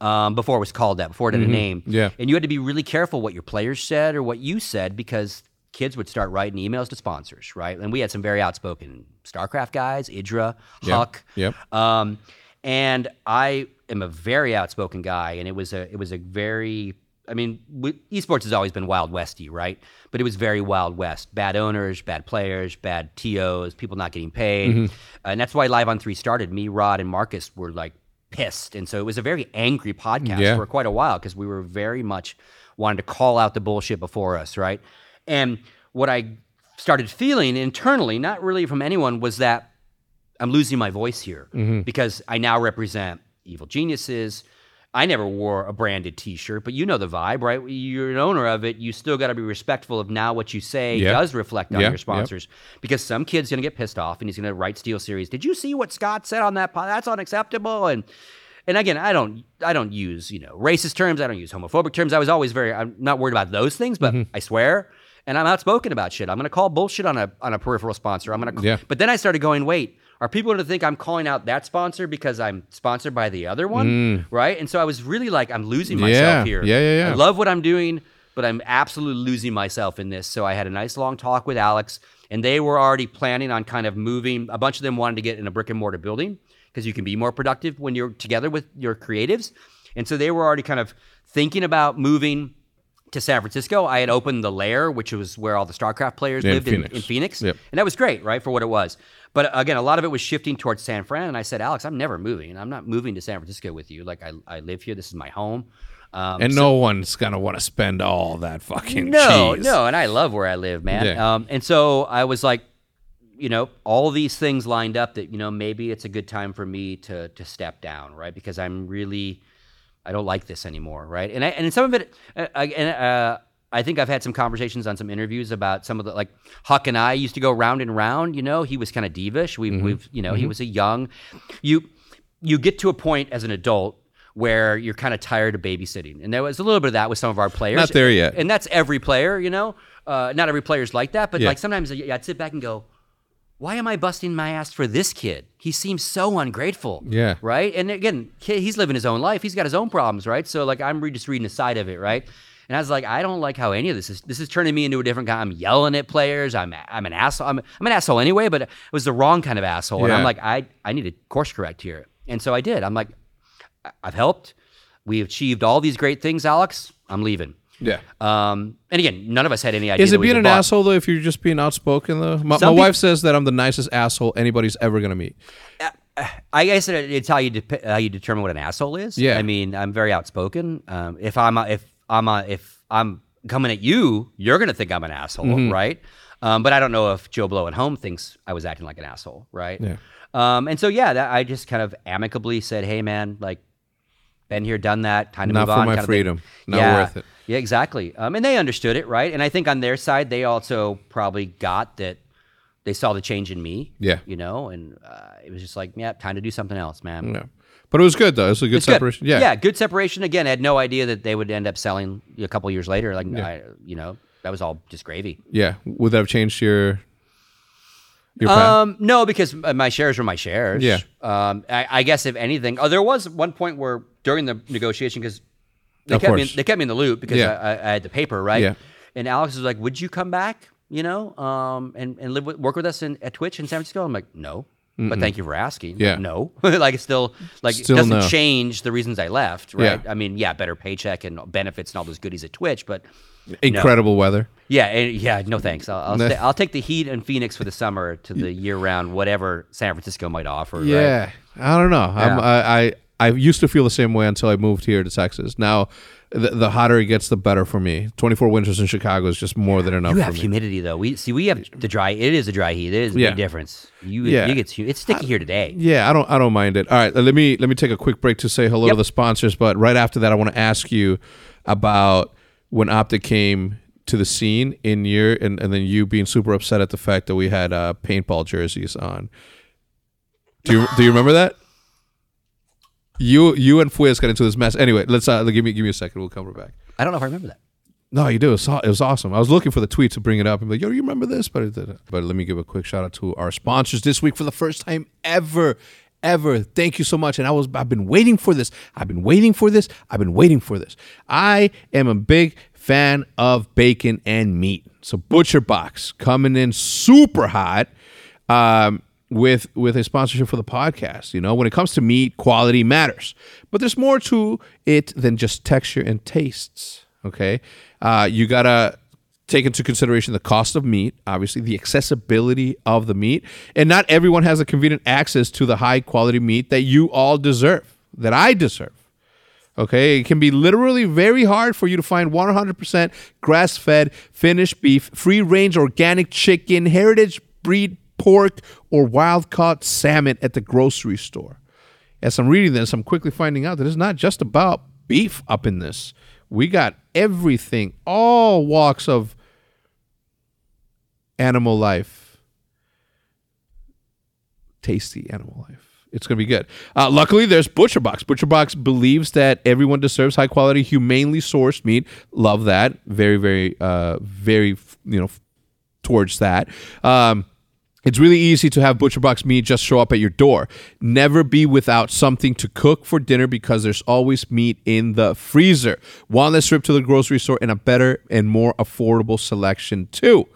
Um, before it was called that, before it had a name. Mm-hmm. Yeah. And you had to be really careful what your players said or what you said because kids would start writing emails to sponsors, right? And we had some very outspoken StarCraft guys, Idra, HuK. Yep. Um, and I am a very outspoken guy, and it was a it was a very I mean, we, esports has always been wild westy, right? But it was very wild west. Bad owners, bad players, bad tos, people not getting paid, Mm-hmm. and that's why Live on Three started. Me, Rod, and Marcus were like pissed, and so it was a very angry podcast Yeah. for quite a while because we were very much wanting to call out the bullshit before us, right? And what I started feeling internally, not really from anyone, was that I'm losing my voice here because I now represent evil geniuses. I never wore a branded T-shirt, but you know the vibe, right? You're an owner of it. You still got to be respectful of now what you say Yeah. does reflect on Yeah, your yep. sponsors, because some kid's gonna get pissed off and he's gonna write SteelSeries. Did you see what Scott said on that? pod? That's unacceptable. And and again, I don't I don't use you know racist terms. I don't use homophobic terms. I was always very I'm not worried about those things, but Mm-hmm. I swear. And I'm outspoken about shit. I'm going to call bullshit on a on a peripheral sponsor. I'm going to. Yeah. But then I started going, wait, are people going to think I'm calling out that sponsor because I'm sponsored by the other one, right? And so I was really like, I'm losing myself Mm. Yeah. here. Yeah, yeah, yeah. I love what I'm doing, but I'm absolutely losing myself in this. So I had a nice long talk with Alex, and they were already planning on kind of moving. A bunch of them wanted to get in a brick and mortar building because you can be more productive when you're together with your creatives, and so they were already kind of thinking about moving to San Francisco, I had opened the lair, which was where all the StarCraft players Yeah, in lived in, Phoenix. in Phoenix, Yep. and that was great, right, for what it was. But again, a lot of it was shifting towards San Fran, and I said, Alex, I'm never moving, and I'm not moving to San Francisco with you. Like I, I live here. This is my home. Um, And no one's gonna want to spend all that fucking no, cheese. no, and I love where I live, man. Yeah. Um, and so I was like, you know, all these things lined up that you know maybe it's a good time for me to to step down, right? Because I'm really, I don't like this anymore, right? And I, and some of it, uh, I- and uh, I think I've had some conversations on some interviews about some of the like HuK and I used to go round and round. You know, he was kind of divish. We, Mm-hmm. We've, you know, he was a young, you, you get to a point as an adult. Where you're kind of tired of babysitting, and there was a little bit of that with some of our players. Not there yet. and that's every player, you know. Uh, not every player's like that, but Yeah. like sometimes I'd sit back and go, "Why am I busting my ass for this kid? He seems so ungrateful." Yeah. Right. And again, ki- he's living his own life. He's got his own problems, right? So like I'm re- just reading a side of it, right? And I was like, I don't like how any of this is. This is turning me into a different guy. I'm yelling at players. I'm I'm an asshole. I'm, I'm an asshole anyway, but it was the wrong kind of asshole. Yeah. And I'm like, I I need to course correct here. And so I did. I'm like, I've helped. We achieved all these great things, Alex. I'm leaving. Yeah. Um, and again, none of us had any idea. Is it being an buy- asshole though? If you're just being outspoken though, my, my wife says that I'm the nicest asshole anybody's ever gonna meet. I guess it's how you de- how you determine what an asshole is. Yeah. I mean, I'm very outspoken. Um, if I'm a, if I'm a, if I'm coming at you, you're gonna think I'm an asshole, Mm-hmm. right? Um, but I don't know if Joe Blow at home thinks I was acting like an asshole, right? Yeah. Um, and so yeah, that, I just kind of amicably said, "Hey, man, like, been here, done that. Time to Not move for on." my kind of thing. freedom. Not yeah. worth it. Yeah, exactly. Um, and they understood it, right? And I think on their side, they also probably got that. They saw the change in me. Yeah. You know, and uh, it was just like, yeah, time to do something else, man. Yeah. But it was good though. It was a good It's good. separation. Yeah. yeah, good separation. Again, I had no idea that they would end up selling a couple years later. Like, I, you know, that was all just gravy. Yeah. Would that have changed your your path? Um, no, because my shares were my shares. Yeah. Um, I, I guess if anything, oh, there was one point where during the negotiation because they Of kept me, they kept me in the loop because Yeah. I, I, had the paper right. Yeah. And Alex was like, "Would you come back? You know, um, and and live with, work with us in, at Twitch in San Francisco?" I'm like, "No." But thank you for asking. Yeah. No. like it's still like Still it doesn't no. change the reasons I left, right? Yeah. I mean, yeah, better paycheck and benefits and all those goodies at Twitch, but Incredible weather. yeah, and, yeah, no thanks. I'll I'll, stay, I'll take the heat in Phoenix for the summer to the year round whatever San Francisco might offer. right? Yeah. I don't know. Yeah. I, I I used to feel the same way until I moved here to Texas. Now, the, the hotter it gets, the better for me. 24 winters in Chicago is just more than enough You for have me. humidity though. We see we have the dry. It is a dry heat. It is a Yeah. big difference. You Yeah. you get it's sticky here today. Yeah, I don't I don't mind it. All right, let me let me take a quick break to say hello to the sponsors, but right after that I want to ask you about when Optic came to the scene in year and, and then you being super upset at the fact that we had uh, paintball jerseys on. Do you do you remember that? You you and Fuez got into this mess. Anyway, let's uh, give me give me a second. We'll come right back. I don't know if I remember that. No, you do. It was, it was awesome. I was looking for the tweet to bring it up and be like, yo, you remember this? But it didn't. But let me give a quick shout out to our sponsors this week for the first time ever. Ever. Thank you so much. And I was I've been waiting for this. I've been waiting for this. I've been waiting for this. I am a big fan of bacon and meat. So Butcher Box coming in super hot. Um with with a sponsorship for the podcast. You know, when it comes to meat, quality matters, but there's more to it than just texture and tastes. Okay, uh, you gotta take into consideration the cost of meat, obviously the accessibility of the meat, and not everyone has a convenient access to the high quality meat that you all deserve, that I deserve. Okay, it can be literally very hard for you to find 100% grass fed, finished beef, free range organic chicken, heritage breed pork, or wild caught salmon at the grocery store. As I'm reading this, I'm quickly finding out that it's not just about beef up in this. We got everything, all walks of animal life, tasty animal life. It's going to be good. Uh, luckily, there's ButcherBox. ButcherBox believes that everyone deserves high quality, humanely sourced meat. Love that. Very, very, uh, very, you know, towards that. Um, it's really easy to have ButcherBox meat just show up at your door. Never be without something to cook for dinner because there's always meat in the freezer. One less trip to the grocery store and a better and more affordable selection too.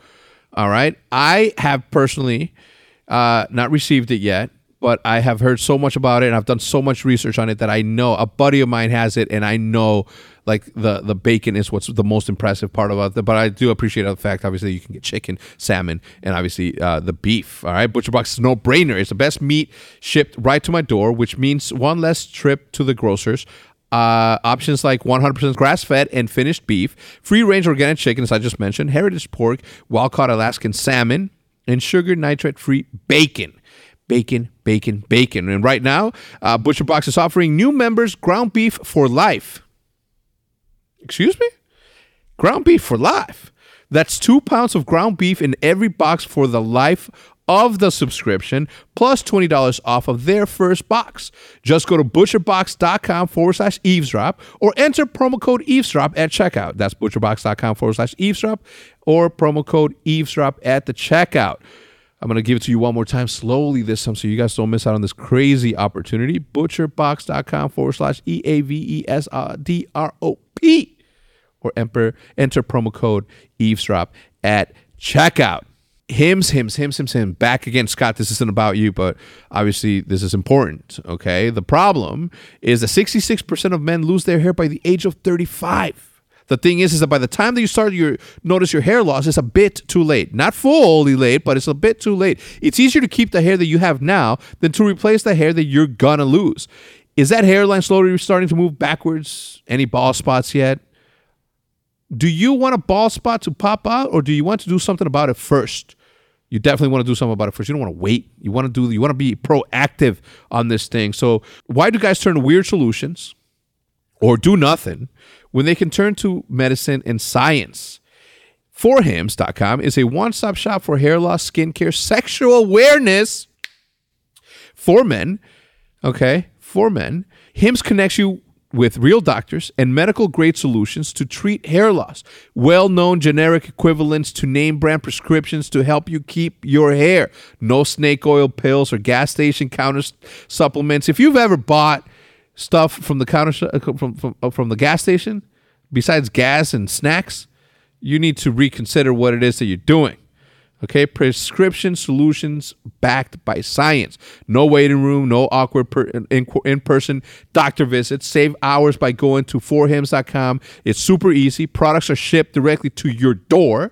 All right. I have personally uh, not received it yet, but I have heard so much about it and I've done so much research on it that I know a buddy of mine has it and I know like the the bacon is what's the most impressive part about it. But I do appreciate the fact obviously you can get chicken, salmon, and obviously uh, the beef. All right, Butcher Box is no brainer. It's the best meat shipped right to my door, which means one less trip to the grocers. Uh, options like 100% grass fed and finished beef, free range organic chicken, as I just mentioned, heritage pork, wild caught Alaskan salmon, and sugar nitrate free bacon bacon, bacon, bacon. And right now, uh, Butcher Box is offering new members ground beef for life. Excuse me? Ground beef for life. That's two pounds of ground beef in every box for the life of the subscription, plus $20 off of their first box. Just go to butcherbox.com forward slash eavesdrop or enter promo code eavesdrop at checkout. That's butcherbox.com forward slash eavesdrop or promo code eavesdrop at the checkout. I'm going to give it to you one more time slowly this time so you guys don't miss out on this crazy opportunity. Butcherbox.com forward slash E A V E S D R O P or enter, enter promo code eavesdrop at checkout. Hims, Hims, Hims, Hims, Hims. Back again, Scott. This isn't about you, but obviously this is important. Okay. The problem is that 66% of men lose their hair by the age of 35. The thing is, is that by the time that you start your notice your hair loss, it's a bit too late. Not fully late, but it's a bit too late. It's easier to keep the hair that you have now than to replace the hair that you're gonna lose. Is that hairline slowly starting to move backwards? Any bald spots yet? Do you want a bald spot to pop out, or do you want to do something about it first? You definitely want to do something about it first. You don't want to wait. You want to do. You want to be proactive on this thing. So why do guys turn to weird solutions, or do nothing? When they can turn to medicine and science. Forhims.com is a one stop shop for hair loss, skincare, sexual awareness for men. Okay, for men. Hims connects you with real doctors and medical grade solutions to treat hair loss. Well known generic equivalents to name brand prescriptions to help you keep your hair. No snake oil pills or gas station counter supplements. If you've ever bought stuff from the counter uh, from from, uh, from the gas station, besides gas and snacks, you need to reconsider what it is that you're doing. Okay, prescription solutions backed by science. No waiting room, no awkward per, in, person doctor visits. Save hours by going to forhims.com. It's super easy. Products are shipped directly to your door.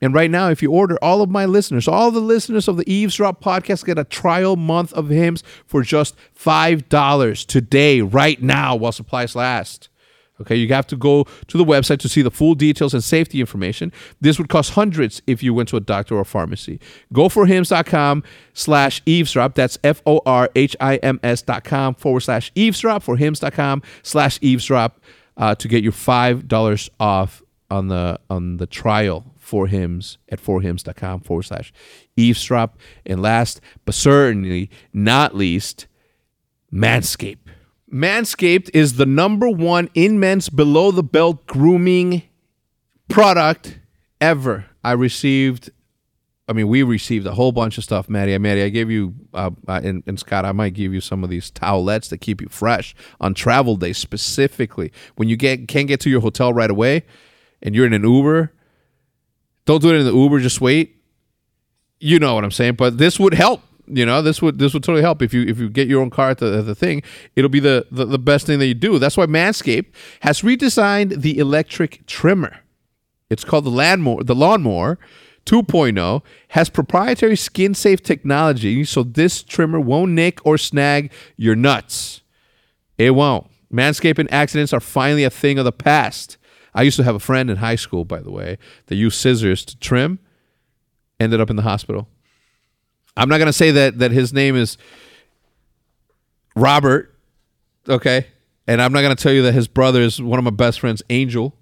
And right now, if you order, all of my listeners, all the listeners of the Eavesdrop podcast get a trial month of Hims for just $5 today, right now, while supplies last. Okay, you have to go to the website to see the full details and safety information. This would cost hundreds if you went to a doctor or pharmacy. Go for hims.com slash eavesdrop. That's F O R H I M S dot com forward slash eavesdrop for hims.com slash eavesdrop uh, to get your $5 off on the on the trial for Hims at forhims.com forward slash eavesdrop. And last but certainly not least, Manscaped. Manscaped is the number one in men's below the belt grooming product ever. I received, I mean, we received a whole bunch of stuff, Maddie. Maddie, I gave you, uh, uh, and, and, Scott, I might give you some of these towelettes that keep you fresh on travel days specifically. When you get can't get to your hotel right away and you're in an Uber, don't do it in the Uber, just wait. You know what I'm saying? But this would help you know, this would this would totally help if you if you get your own car at the, at the thing. It'll be the, the the best thing that you do. That's why Manscaped has redesigned the electric trimmer. It's called the lawnmower. The lawnmower 2.0 has proprietary skin safe technology, so this trimmer won't nick or snag your nuts. It won't. Manscaping accidents are finally a thing of the past. I used to have a friend in high school, by the way, that used scissors to trim, ended up in the hospital. I'm not gonna say that that his name is Robert, okay, and I'm not gonna tell you that his brother is one of my best friends, Angel.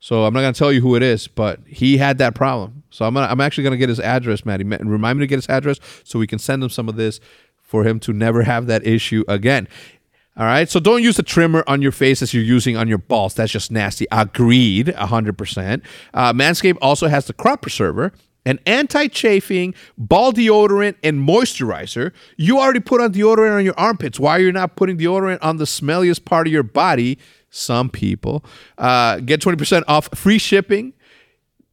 So I'm not gonna tell you who it is, but he had that problem. So I'm gonna, I'm actually gonna get his address, Maddie. Remind me to get his address so we can send him some of this for him to never have that issue again. All right. So don't use the trimmer on your face as you're using on your balls. That's just nasty. Agreed. 100%. Uh, Manscaped also has the crop preserver an anti-chafing ball deodorant and moisturizer. You already put on deodorant on your armpits. Why are you not putting deodorant on the smelliest part of your body? Some people uh, get 20% off free shipping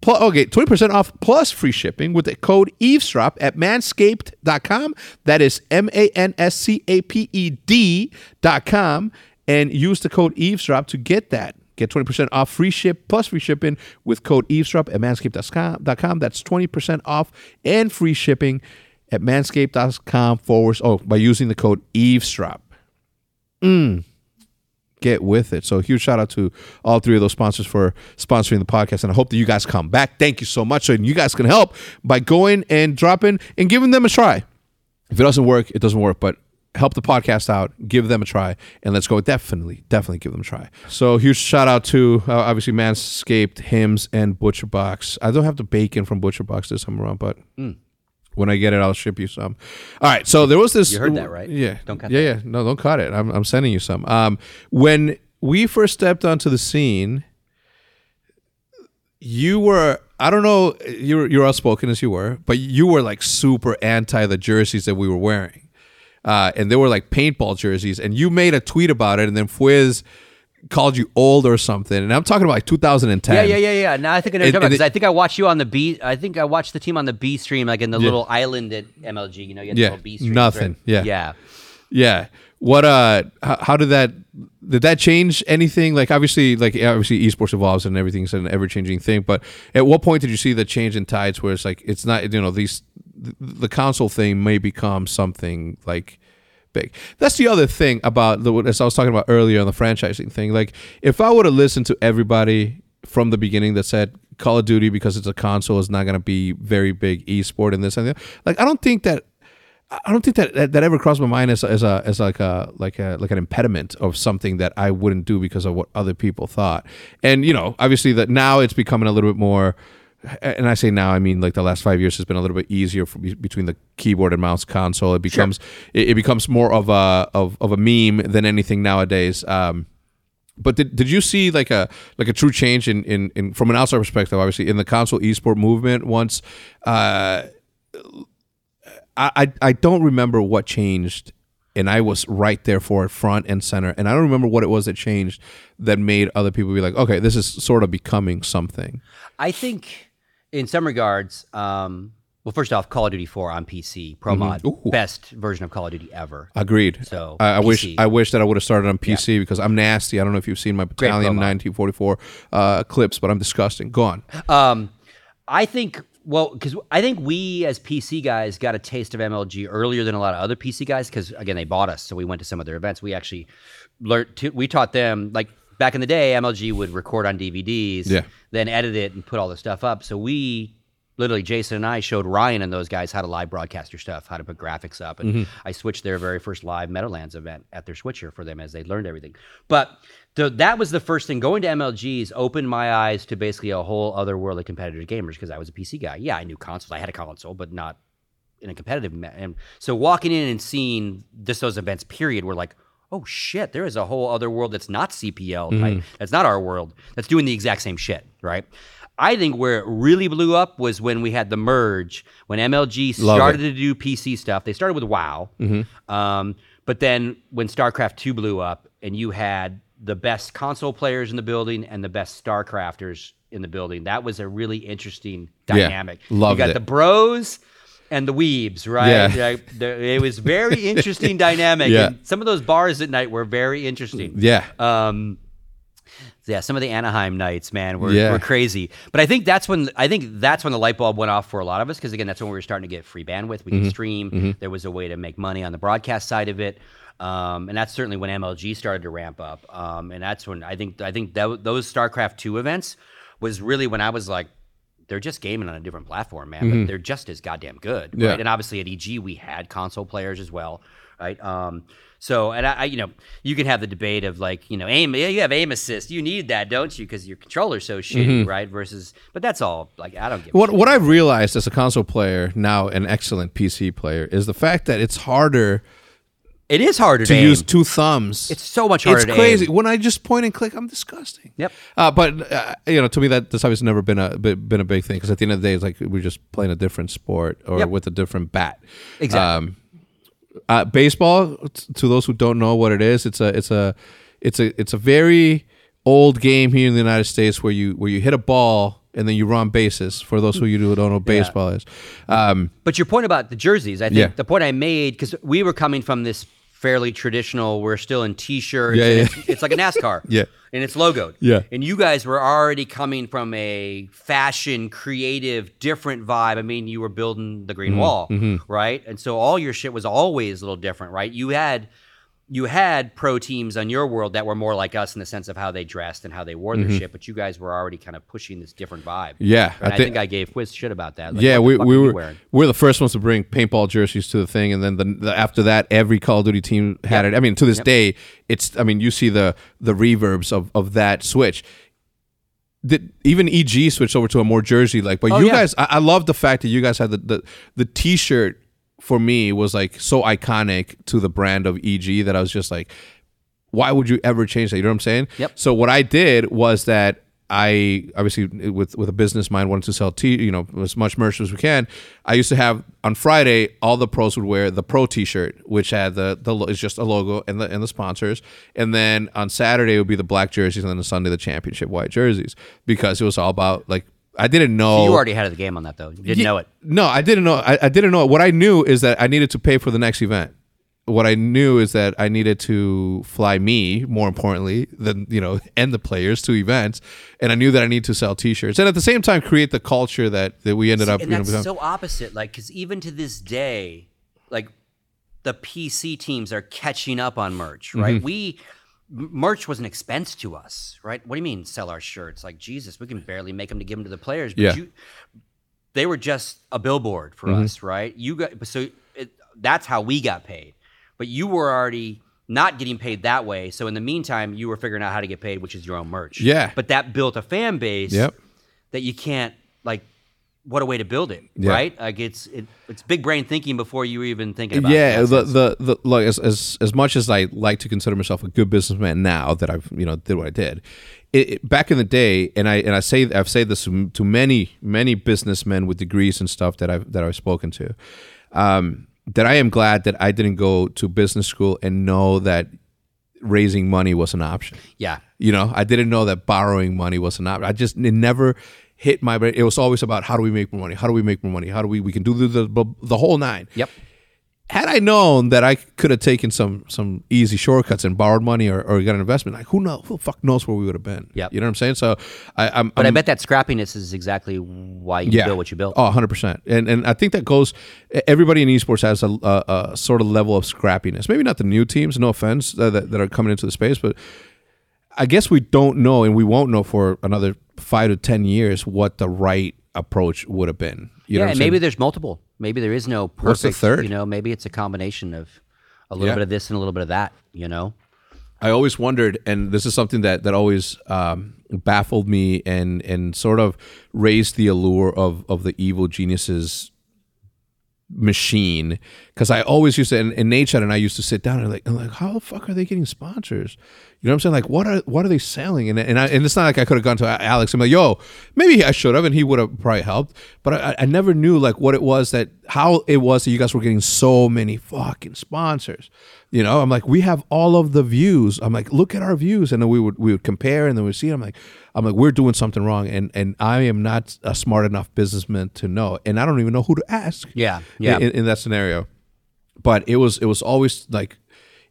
Plus, okay, 20% off plus free shipping with the code eavesdrop at manscaped.com. That is M A N S C A P E D.com. And use the code eavesdrop to get that. Get 20% off free ship plus free shipping with code eavesdrop at manscaped.com. That's 20% off and free shipping at manscaped.com forward. Oh, by using the code eavesdrop. Mm get with it. So huge shout out to all three of those sponsors for sponsoring the podcast. And I hope that you guys come back. Thank you so much. So you guys can help by going and dropping and giving them a try. If it doesn't work, it doesn't work. But help the podcast out, give them a try, and let's go. Definitely, definitely give them a try. So huge shout out to uh, obviously Manscaped, Hims, and Butcher Box. I don't have the bacon from Butcher Box this time around, but Mm. When I get it, I'll ship you some. All right. So there was this. You heard that, right? Yeah. Don't cut Yeah, that. yeah. No, don't cut it. I'm, I'm sending you some. Um, when we first stepped onto the scene, you were. I don't know. You're you're outspoken as you were, but you were like super anti the jerseys that we were wearing, uh, and they were like paintball jerseys. And you made a tweet about it, and then Fwiz called you old or something. And I'm talking about like 2010. Yeah, yeah, yeah, yeah. Now I think I know because I think I watched you on the B. I think I watched the team on the B stream, like in the little island at MLG. You know, you had the Yeah, little B stream. nothing. Yeah. yeah. Yeah. What uh how, how did that did that change anything? Like obviously like obviously esports evolves and everything's an ever changing thing, but at what point did you see the change in tides where it's like it's not you know these the, the console thing may become something like big. That's the other thing about the as I was talking about earlier on the franchising thing. Like if I would have listened to everybody from the beginning that said Call of Duty because it's a console is not going to be very big esport and this and that. Like I don't think that I don't think that, that that ever crossed my mind as as a as like a like a like an impediment of something that I wouldn't do because of what other people thought. And you know, obviously that now it's becoming a little bit more. And I say now, I mean like the last five years has been a little bit easier for, be- between the keyboard and mouse console. It becomes it, it becomes more of a of, of a meme than anything nowadays. Um, but did, did you see like a like a true change in, in, in from an outside perspective, obviously in the console esport movement once uh, I, I I don't remember what changed, and I was right there for it, front and center. And I don't remember what it was that changed that made other people be like, okay, this is sort of becoming something. I think in some regards, um, well, first off, Call of Duty 4 on PC, Pro Mod, Mm-hmm. Best version of Call of Duty ever. Agreed. So, I, I wish I wish that I would have started on PC because I'm nasty. I don't know if you've seen my Battalion 1944 uh, clips, but I'm disgusting. Go on. Um, I think well because I think we as PC guys got a taste of MLG earlier than a lot of other PC guys because again they bought us, so we went to some of their events. We actually learned to, we taught them like back in the day MLG would record on DVDs, Yeah. then edit it and put all the stuff up. So we literally Jason and I showed Ryan and those guys how to live broadcast your stuff, how to put graphics up, and mm-hmm. I switched their very first live Meadowlands event at their switcher for them as they learned everything. But the, that was the first thing. Going to MLGs opened my eyes to basically a whole other world of competitive gamers because I was a PC guy. Yeah, I knew consoles. I had a console, but not in a competitive. ma- And so walking in and seeing just those events, period, were like. Oh shit! There is a whole other world that's not CPL, right? That's not our world. That's doing the exact same shit, right? I think where it really blew up was when we had the merge, when MLG started to do PC stuff. They started with WoW, um, but then when StarCraft Two blew up, and you had the best console players in the building and the best StarCrafters in the building, that was a really interesting Yeah, dynamic. loved you got it. the bros and the weebs, right? Yeah. Like, it was very interesting dynamic. Yeah. And some of those bars at night were very interesting. Yeah. Um, yeah, some of the Anaheim nights, man, were, Yeah. were crazy. But I think that's when I think that's when the light bulb went off for a lot of us because again, that's when we were starting to get free bandwidth. We Mm-hmm. could stream. There was a way to make money on the broadcast side of it. Um, and that's certainly when MLG started to ramp up. Um, and that's when I think I think that, those StarCraft two events was really when I was like, they're just gaming on a different platform, man. But they're just as goddamn good, Mm-hmm. Yeah. right? And obviously at EG we had console players as well, right? Um, so and I, I, you know, you can have the debate of like, you know, aim. Yeah, you have aim assist. You need that, don't you? Because your controller's so shitty, right? Versus, but that's all. Like I don't give. Mm-hmm. What what I've realized as a console player now, an excellent PC player, is the fact that it's harder It is harder to to, use two thumbs. It's so much harder. it's crazy. When I just point and click, I'm disgusting. Yep. Uh, but uh, you know, to me, that that's obviously never been a been a big thing because at the end of the day, it's like we're just playing a different sport or Yep. with a different bat. Exactly. Um, uh, baseball, t- to those who don't know what it is, it's a it's a it's a it's a very old game here in the United States where you where you hit a ball and then you run bases. For those who you don't know, what baseball is. Um, But your point about the jerseys, I think Yeah. the point I made because we were coming from this fairly traditional. We're still in t-shirts. Yeah, yeah. It's, it's like a NASCAR. Yeah. and it's logoed. Yeah. and you guys were already coming from a fashion, creative, different vibe. I mean, you were building the Green mm-hmm. Wall, mm-hmm. right? And so all your shit was always a little different, right? You had. You had pro teams on your world that were more like us in the sense of how they dressed and how they wore their mm-hmm. shit, but you guys were already kind of pushing this different vibe. Yeah, and I I, think I gave Quiz shit about that. Like, yeah, we, we were wearing? we're the first ones to bring paintball jerseys to the thing, and then the, the after that, every Call of Duty team had Yep. it. I mean, to this day, it's. I mean, you see the the reverbs of of that switch. Did even EG switched over to a more jersey like? But Oh, you yeah. guys, I, I love the fact that you guys had the the the t shirt for me was like so iconic to the brand of EG that I was just like, why would you ever change that? You know what I'm saying? Yep. So what I did was that I obviously with with a business mind wanted to sell t you know as much merch as we can. I used to have on Friday all the pros would wear the pro T-shirt, which had the the it's just a logo and the and the sponsors, and then on Saturday it would be the black jerseys, and then on Sunday the championship white jerseys because it was all about like I didn't know You already had the game on that though. You didn't Ye- know it. No, I didn't know. I, I didn't know. What I knew is that I needed to pay for the next event. What I knew is that I needed to fly me, more importantly, than you know, and the players to events, and I knew that I need to sell T-shirts, and at the same time create the culture that that we ended up. and you know, that's so opposite. Like, because even to this day, like the PC teams are catching up on merch, right? Mm-hmm. We merch was an expense to us, right? What do you mean sell our shirts? Like Jesus, we can barely make them to give them to the players. But Yeah. you, they were just a billboard for Mm-hmm. us, right? You got so it, that's how we got paid, but you were already not getting paid that way. So in the meantime, you were figuring out how to get paid, which is your own merch. Yeah. But that built a fan base Yep. that you can't like. What a way to build it, Yeah. right? Like it's it, it's big brain thinking before you even thinking about. yeah, it. the, the the like as, as as much as I like to consider myself a good businessman now that I've you know did what I did, it, it- back in the day, and I and I say I've said this to, to many many businessmen with degrees and stuff that I've that I've spoken to, um, that I am glad that I didn't go to business school and know that raising money was an option. yeah, You know, I didn't know that borrowing money was an option. I just it never hit my brain. It was always about how do we make more money? How do we make more money? How do we we can do the the, the whole nine yep. had I known that I could have taken some some easy shortcuts and borrowed money or, or got an investment, like who know who the fuck knows where we would have been. Yeah, You know what I'm saying? So I, I'm But I I'm- bet that scrappiness is exactly why you yeah. built what you built. Oh, 100%. And and I think that goes everybody in esports has a, a, a sort of level of scrappiness. Maybe not the new teams, no offense, uh, that, that are coming into the space, but I guess we don't know and we won't know for another 5 to 10 years what the right approach would have been. You know yeah, and maybe there's multiple. Maybe there is no perfect. What's the third? You know, maybe it's a combination of a little Yeah. bit of this and a little bit of that. You know, I always wondered, and this is something that that always um, baffled me, and and sort of raised the allure of of the evil geniuses machine because I always used to and, and Nate and I used to sit down and like I'm like how the fuck are they getting sponsors you know what I'm saying? Like what are what are they selling? And and, I, and it's not like I could have gone to Alex I'm like yo maybe I should have and he would have probably helped but I, I never knew like what it was that how it was that you guys were getting so many fucking sponsors. You know I'm like we have all of the views. I'm like look at our views. And then we would we would compare and then we see. I'm like I'm like we're doing something wrong. And and I am not a smart enough businessman to know. And I don't even know who to ask. Yeah, yeah. in, in that scenario. But it was it was always like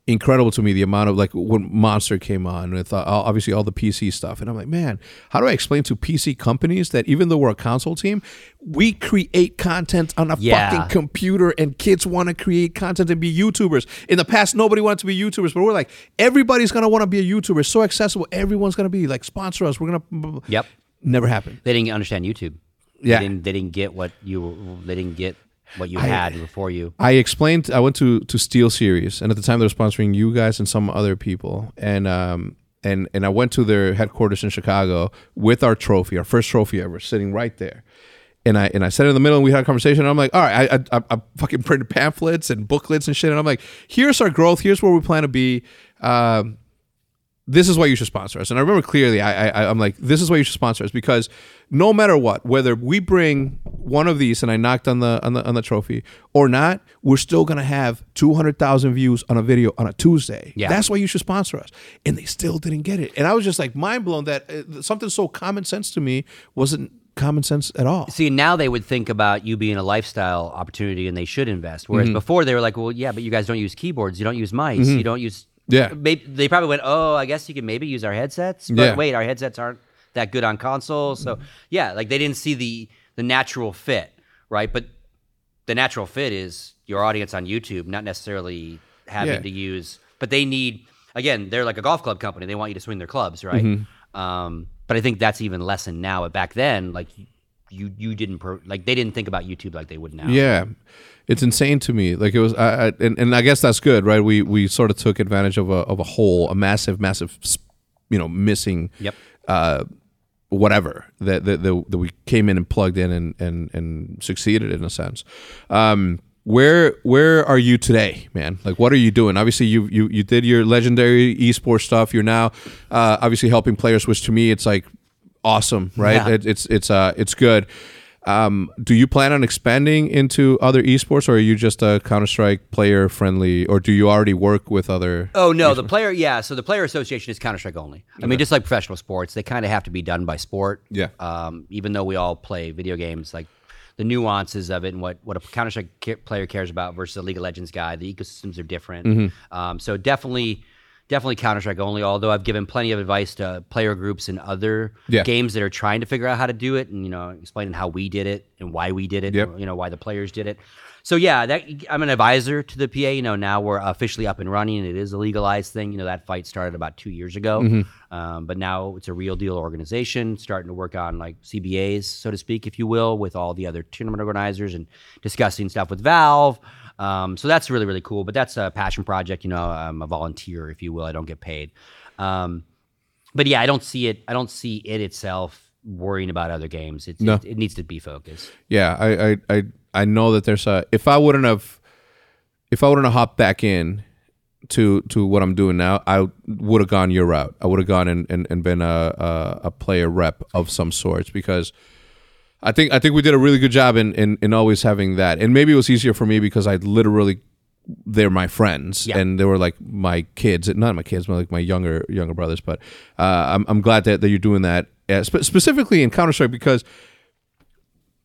incredible to me the amount of like when Monster came on with uh, obviously all the PC stuff, and I'm like, man, how do I explain to PC companies that even though we're a console team, we create content on a Yeah. fucking computer, and kids want to create content and be YouTubers. In the past, nobody wanted to be YouTubers, but we're like, everybody's gonna want to be a YouTuber. So accessible, everyone's gonna be like sponsor us. We're gonna Yep. Never happened. they didn't understand YouTube. Yeah. they didn't, they didn't get what you. They didn't get what you had before you. I explained. I went to to SteelSeries, and at the time they were sponsoring you guys and some other people, and um and and I went to their headquarters in Chicago with our trophy, our first trophy ever, sitting right there. And I and I sat in the middle, and we had a conversation. And I'm like, all right, I, I I fucking printed pamphlets and booklets and shit, and I'm like, here's our growth, here's where we plan to be. Um, this is why you should sponsor us. And I remember clearly, I, I I'm like, this is why you should sponsor us because no matter what, whether we bring one of these and I knocked on the on the on the trophy or not, we're still gonna have two hundred thousand views on a video on a Tuesday. Yeah. that's why you should sponsor us. And they still didn't get it. And I was just like mind blown that uh, something so common sense to me wasn't common sense at all. See, now they would think about you being a lifestyle opportunity and they should invest. Mm-hmm. Whereas before they were like, well, yeah, but you guys don't use keyboards, you don't use mice, you don't use. Yeah. Maybe, they probably went, oh, I guess you can maybe use our headsets. But Yeah. wait, our headsets aren't that good on console. So yeah, like they didn't see the the natural fit, right? But the natural fit is your audience on YouTube, not necessarily having Yeah. to use. But they need again, they're like a golf club company. They want you to swing their clubs, right? Mm-hmm. Um, but I think that's even lessened now. But back then, like you you didn't pro- like they didn't think about YouTube like they would now. Yeah, it's insane to me. Like it was, I, I, and, and I guess that's good, right? We we sort of took advantage of a of a hole, a massive, massive, you know, missing. Yep. Uh, whatever that that, that that we came in and plugged in and and and succeeded in a sense. Um, where where are you today, man? Like, what are you doing? Obviously, you you you did your legendary esports stuff. You're now uh, obviously helping players, which to me it's like awesome, right? Yeah. It, it's it's uh it's good. Um, do you plan on expanding into other esports, or are you just a Counter Strike player friendly, or do you already work with other? Oh no, the player yeah. So the player association is Counter Strike only. I mean, just like professional sports, they kind of have to be done by sport. Yeah. Um, even though we all play video games, like the nuances of it and what what a Counter Strike ca- player cares about versus a League of Legends guy, the ecosystems are different. Mm-hmm. Um, so definitely. Definitely Counter Strike only. Although I've given plenty of advice to player groups in other Yeah. games that are trying to figure out how to do it, and you know, explaining how we did it and why we did it. Yep. or, you know, why the players did it. So yeah, that I'm an advisor to the PA. You know, now we're officially up and running. It is a legalized thing. You know, that fight started about two years ago, Mm-hmm. um, but now it's a real deal organization, starting to work on like CBAs, so to speak, if you will, with all the other tournament organizers and discussing stuff with Valve. Um, so that's really really cool. But that's a passion project. You know, I'm a volunteer, if you will. I don't get paid. Um, but yeah, I don't see it. I don't see it itself worrying about other games. It, No. it, it needs to be focused. Yeah, I, I I I know that there's a. If I wouldn't have, if I wouldn't have hopped back in to to what I'm doing now, I would have gone your route. I would have gone and, and, and been a, a a player rep of some sorts because I think I think we did a really good job in, in in always having that. And maybe it was easier for me because I literally they're my friends Yeah. and they were like my kids not my kids but like my younger younger brothers but uh, I'm, I'm glad that, that you're doing that uh, spe- specifically in counter-strike because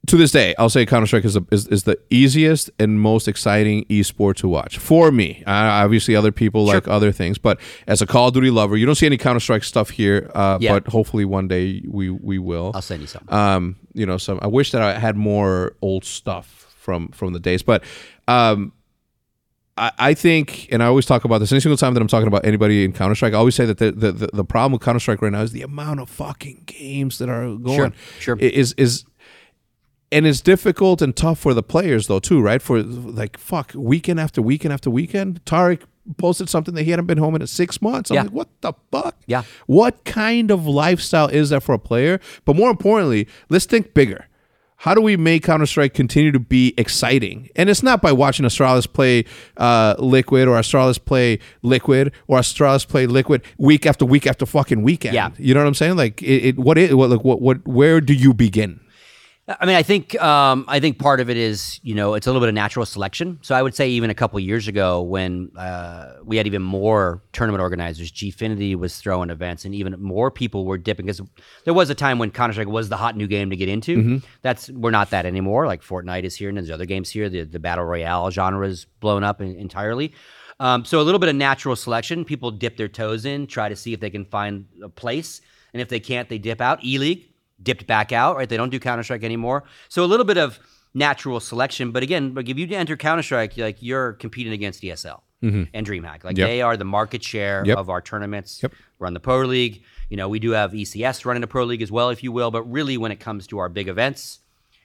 to this day, I'll say Counter Strike is, the- is is the easiest and most exciting esport to watch for me. Uh, obviously, other people like other things, but as a Call of Duty lover, you don't see any Counter Strike stuff here. Uh, Yeah. But hopefully, one day we we will. I'll send you some. Um, you know, some. I wish that I had more old stuff from from the days, but um, I, I think, and I always talk about this any single time that I'm talking about anybody in Counter Strike. I always say that the, the the the problem with Counter Strike right now is the amount of fucking games that are going. Sure, sure. Is is and it's difficult and tough for the players though too, right? For like fuck, weekend after weekend after weekend. Tarik posted something that he hadn't been home in six months. I'm Yeah. like, what the fuck? Yeah. What kind of lifestyle is that for a player? But more importantly, let's think bigger. How do we make Counter Strike continue to be exciting? And it's not by watching Astralis play uh, Liquid or Astralis play Liquid or Astralis play Liquid week after week after fucking weekend. Yeah. you know what I'm saying? Like, it, it what is what like what what where do you begin? I mean, I think um, I think part of it is you know it's a little bit of natural selection. So I would say even a couple years ago when uh, we had even more tournament organizers, Gfinity was throwing events, and even more people were dipping because there was a time when Counter Strike was the hot new game to get into. That's we're not that anymore. Like Fortnite is here, and there's other games here. The the battle royale genre is blown up in, entirely. Um, so a little bit of natural selection. People dip their toes in, try to see if they can find a place, and if they can't, they dip out. E League dipped back out, right? They don't do Counter Strike anymore. So a little bit of natural selection. But again, like if you enter Counter Strike, like you're competing against ESL and DreamHack. Like Yep. they are the market share Yep. of our tournaments. Yep. Run the Pro League. You know, we do have ECS running a Pro League as well, if you will. But really, when it comes to our big events,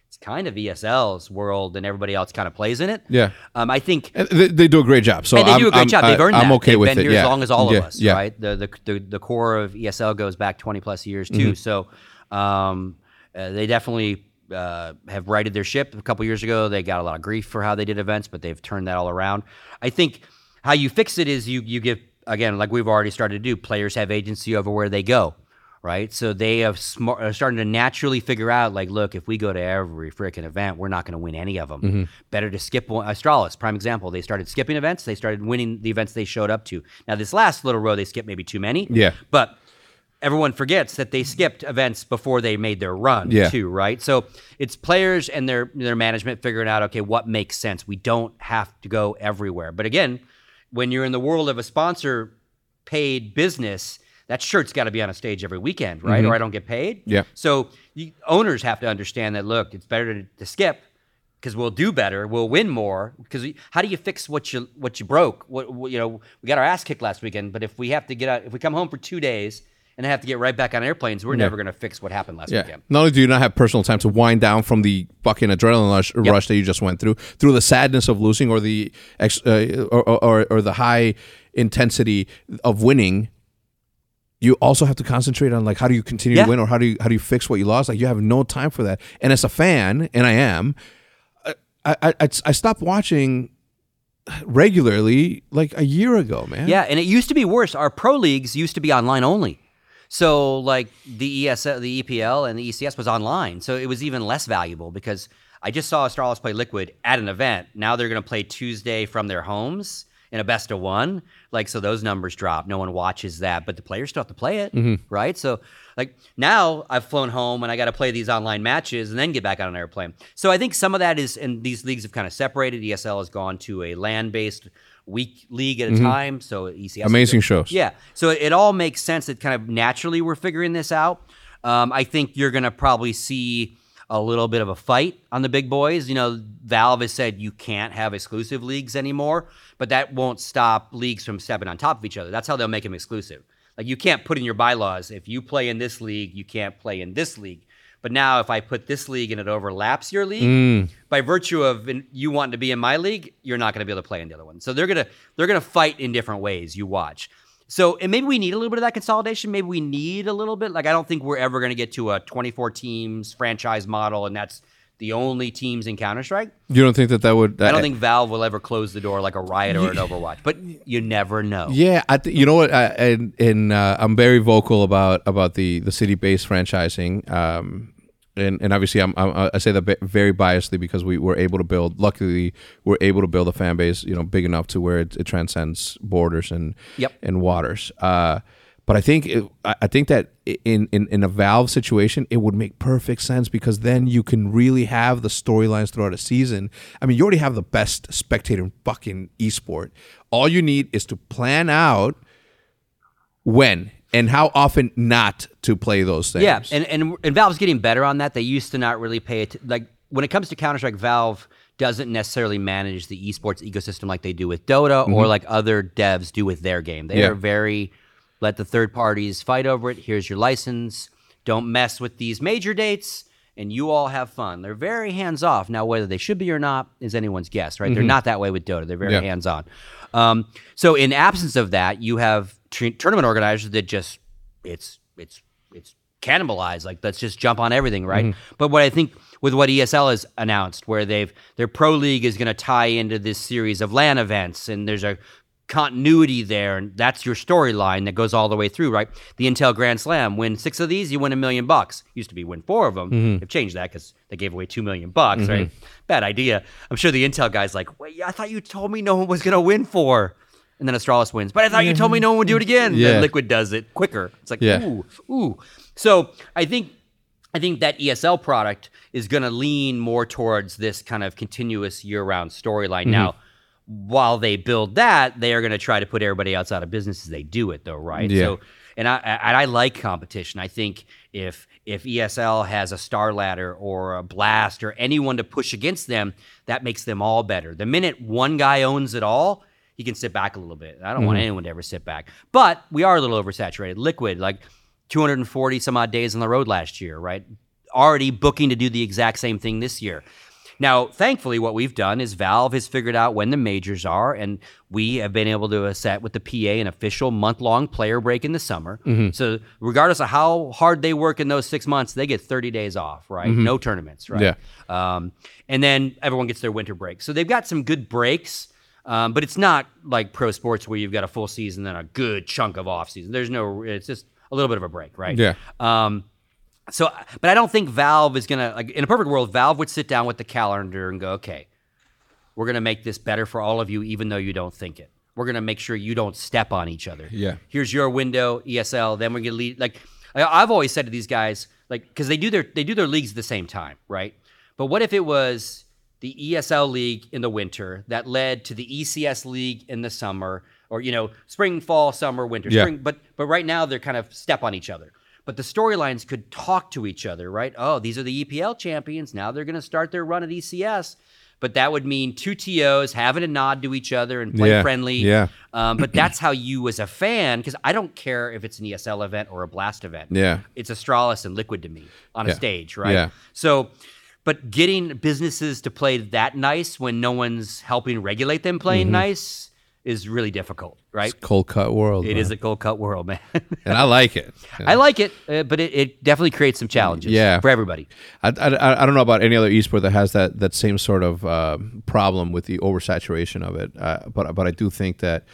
it's kind of ESL's world, and everybody else kind of plays in it. Yeah. Um, I think they, they do a great job. So they I'm, do a great I'm- job. They've earned I'm that. okay They've with been it. here yeah. as long as all yeah. of us, yeah. right? The, the the the core of ESL goes back twenty plus years Mm-hmm. too. So um, uh, they definitely uh, have righted their ship. A couple years ago, they got a lot of grief for how they did events, but they've turned that all around. I think how you fix it is you you give again, like we've already started to do. Players have agency over where they go. Right, so they have smart, are starting to naturally figure out, like, look, if we go to every freaking event, we're not going to win any of them. Mm-hmm. Better to skip one. Astralis, prime example. They started skipping events. They started winning the events they showed up to. Now, this last little row, they skipped maybe too many. Yeah. But everyone forgets that they skipped events before they made their run Yeah. too, right? So it's players and their their management figuring out okay, what makes sense. We don't have to go everywhere. But again, when you're in the world of a sponsor paid business, that shirt's got to be on a stage every weekend, right? Mm-hmm. Or I don't get paid. Yeah. So you, owners have to understand that. Look, it's better to, to skip because we'll do better, we'll win more. Because how do you fix what you what you broke? What, what- you know, we got our ass kicked last weekend, but if we have to get out, if we come home for two days and I have to get right back on airplanes, we're never going to fix what happened last Yeah. weekend. Not only do you not have personal time to wind down from the fucking adrenaline rush, rush that you just went through, through the sadness of losing or the ex, uh, or, or or the high intensity of winning, you also have to concentrate on like how do you continue Yeah. to win or how do you how do you fix what you lost? Like you have no time for that. And as a fan, and I am, I I, I, I stopped watching regularly like a year ago, man. Yeah, and it used to be worse. Our pro leagues used to be online only. So like the ES, the EPL and the ECS was online, so it was even less valuable because I just saw Astralis play Liquid at an event. Now they're going to play Tuesday from their homes in a best of one. Like so, those numbers drop. No one watches that, but the players still have to play it, mm-hmm. right? So like now I've flown home and I got to play these online matches and then get back on an airplane. So I think some of that is, and these leagues have kind of separated. ESL has gone to a land based week league at a time. So ECS Amazing shows. yeah. So it all makes sense that kind of naturally we're figuring this out. Um, I think you're going to probably see a little bit of a fight on the big boys. You know, Valve has said you can't have exclusive leagues anymore, but that won't stop leagues from stepping on top of each other. That's how they'll make them exclusive. Like you can't put in your bylaws if you play in this league, you can't play in this league. But now, if I put this league and it overlaps your league, mm. by virtue of in, you wanting to be in my league, you're not going to be able to play in the other one. So they're gonna they're gonna fight in different ways. You watch. So and maybe we need a little bit of that consolidation. Maybe we need a little bit. Like I don't think we're ever going to get to a 24 teams franchise model, and that's the only teams in Counter Strike. You don't think that that would? I don't think Valve will ever close the door like a Riot or an Overwatch, but you never know. Yeah, I th- you know what, I, and and uh, I'm very vocal about about the the city based franchising. Um, and, and obviously, I'm, I'm I say that very biasedly because we were able to build. Luckily, we're able to build a fan base, you know, big enough to where it, it transcends borders and Yep. and waters. Uh, but I think it, I think that in, in in a Valve situation, it would make perfect sense because then you can really have the storylines throughout a season. I mean, you already have the best spectator in fucking esport. All you need is to plan out when and how often not to play those things. Yeah, and, and and Valve's getting better on that. They used to not really pay it. Like when it comes to Counter Strike, Valve doesn't necessarily manage the esports ecosystem like they do with Dota or like other devs do with their game. They Mm-hmm. Yeah. are very let the third parties fight over it. Here's your license. Don't mess with these major dates. And you all have fun. They're very hands off. Now, whether they should be or not is anyone's guess, right? They're not that way with Dota. They're very Mm-hmm. Yeah. hands on. Um, so, in absence of that, you have tr- tournament organizers that just it's it's it's cannibalized. Like let's just jump on everything, right? Mm-hmm. But what I think with what ESL has announced, where they've their pro league is going to tie into this series of LAN events, and there's a continuity there, and that's your storyline that goes all the way through, right? The Intel Grand Slam, win six of these, you win a million bucks. Used to be win four of them. Mm-hmm. They've changed that because they gave away two million bucks, right? Bad idea. I'm sure the Intel guy's like, wait, I thought you told me no one was going to win four. And then Astralis wins. But I thought you told me no one would do it again. Yeah. Then Liquid does it quicker. It's like, Yeah. ooh, ooh. So I think I think that ESL product is going to lean more towards this kind of continuous year-round storyline. Mm-hmm. Now, while they build that, they are going to try to put everybody else out of business as they do it, though, right? Yeah. So, and I and I like competition. I think if if ESL has a StarLadder or a Blast or anyone to push against them, that makes them all better. The minute one guy owns it all, he can sit back a little bit. I don't want mm-hmm. anyone to ever sit back. But we are a little oversaturated. Liquid, like 240 some odd days on the road last year, right? Already booking to do the exact same thing this year. Now, thankfully, what we've done is Valve has figured out when the majors are, and we have been able to set with the PA an official month long player break in the summer. So, regardless of how hard they work in those six months, they get 30 days off, right? No tournaments, right? Yeah. Um, and then everyone gets their winter break. So, they've got some good breaks. Um, but it's not like pro sports where you've got a full season and a good chunk of off season. There's no, it's just a little bit of a break, right? Yeah. Um, so, but I don't think Valve is gonna like in a perfect world. Valve would sit down with the calendar and go, okay, we're gonna make this better for all of you, even though you don't think it. We're gonna make sure you don't step on each other. Yeah. Here's your window, ESL. Then we're gonna lead. Like I, I've always said to these guys, like because they do their they do their leagues at the same time, right? But what if it was the ESL league in the winter that led to the ECS league in the summer, or you know, spring, fall, summer, winter, Yeah. spring. But but right now they're kind of step on each other. But the storylines could talk to each other, right? Oh, these are the EPL champions. Now they're going to start their run at ECS. But that would mean two TOs having a nod to each other and play Yeah. friendly. Yeah. Um, but that's how you, as a fan, because I don't care if it's an ESL event or a Blast event. Yeah. It's Astralis and Liquid to me on a stage, right? Yeah. So, but getting businesses to play that nice when no one's helping regulate them playing Mm-hmm. nice is really difficult, right? It's a cold cut world. It man. is a cold cut world, man. and I like it. I like it, uh, but it, it definitely creates some challenges Yeah. for everybody. I, I, I don't know about any other esport that has that that same sort of uh, problem with the oversaturation of it, uh, but but I do think that.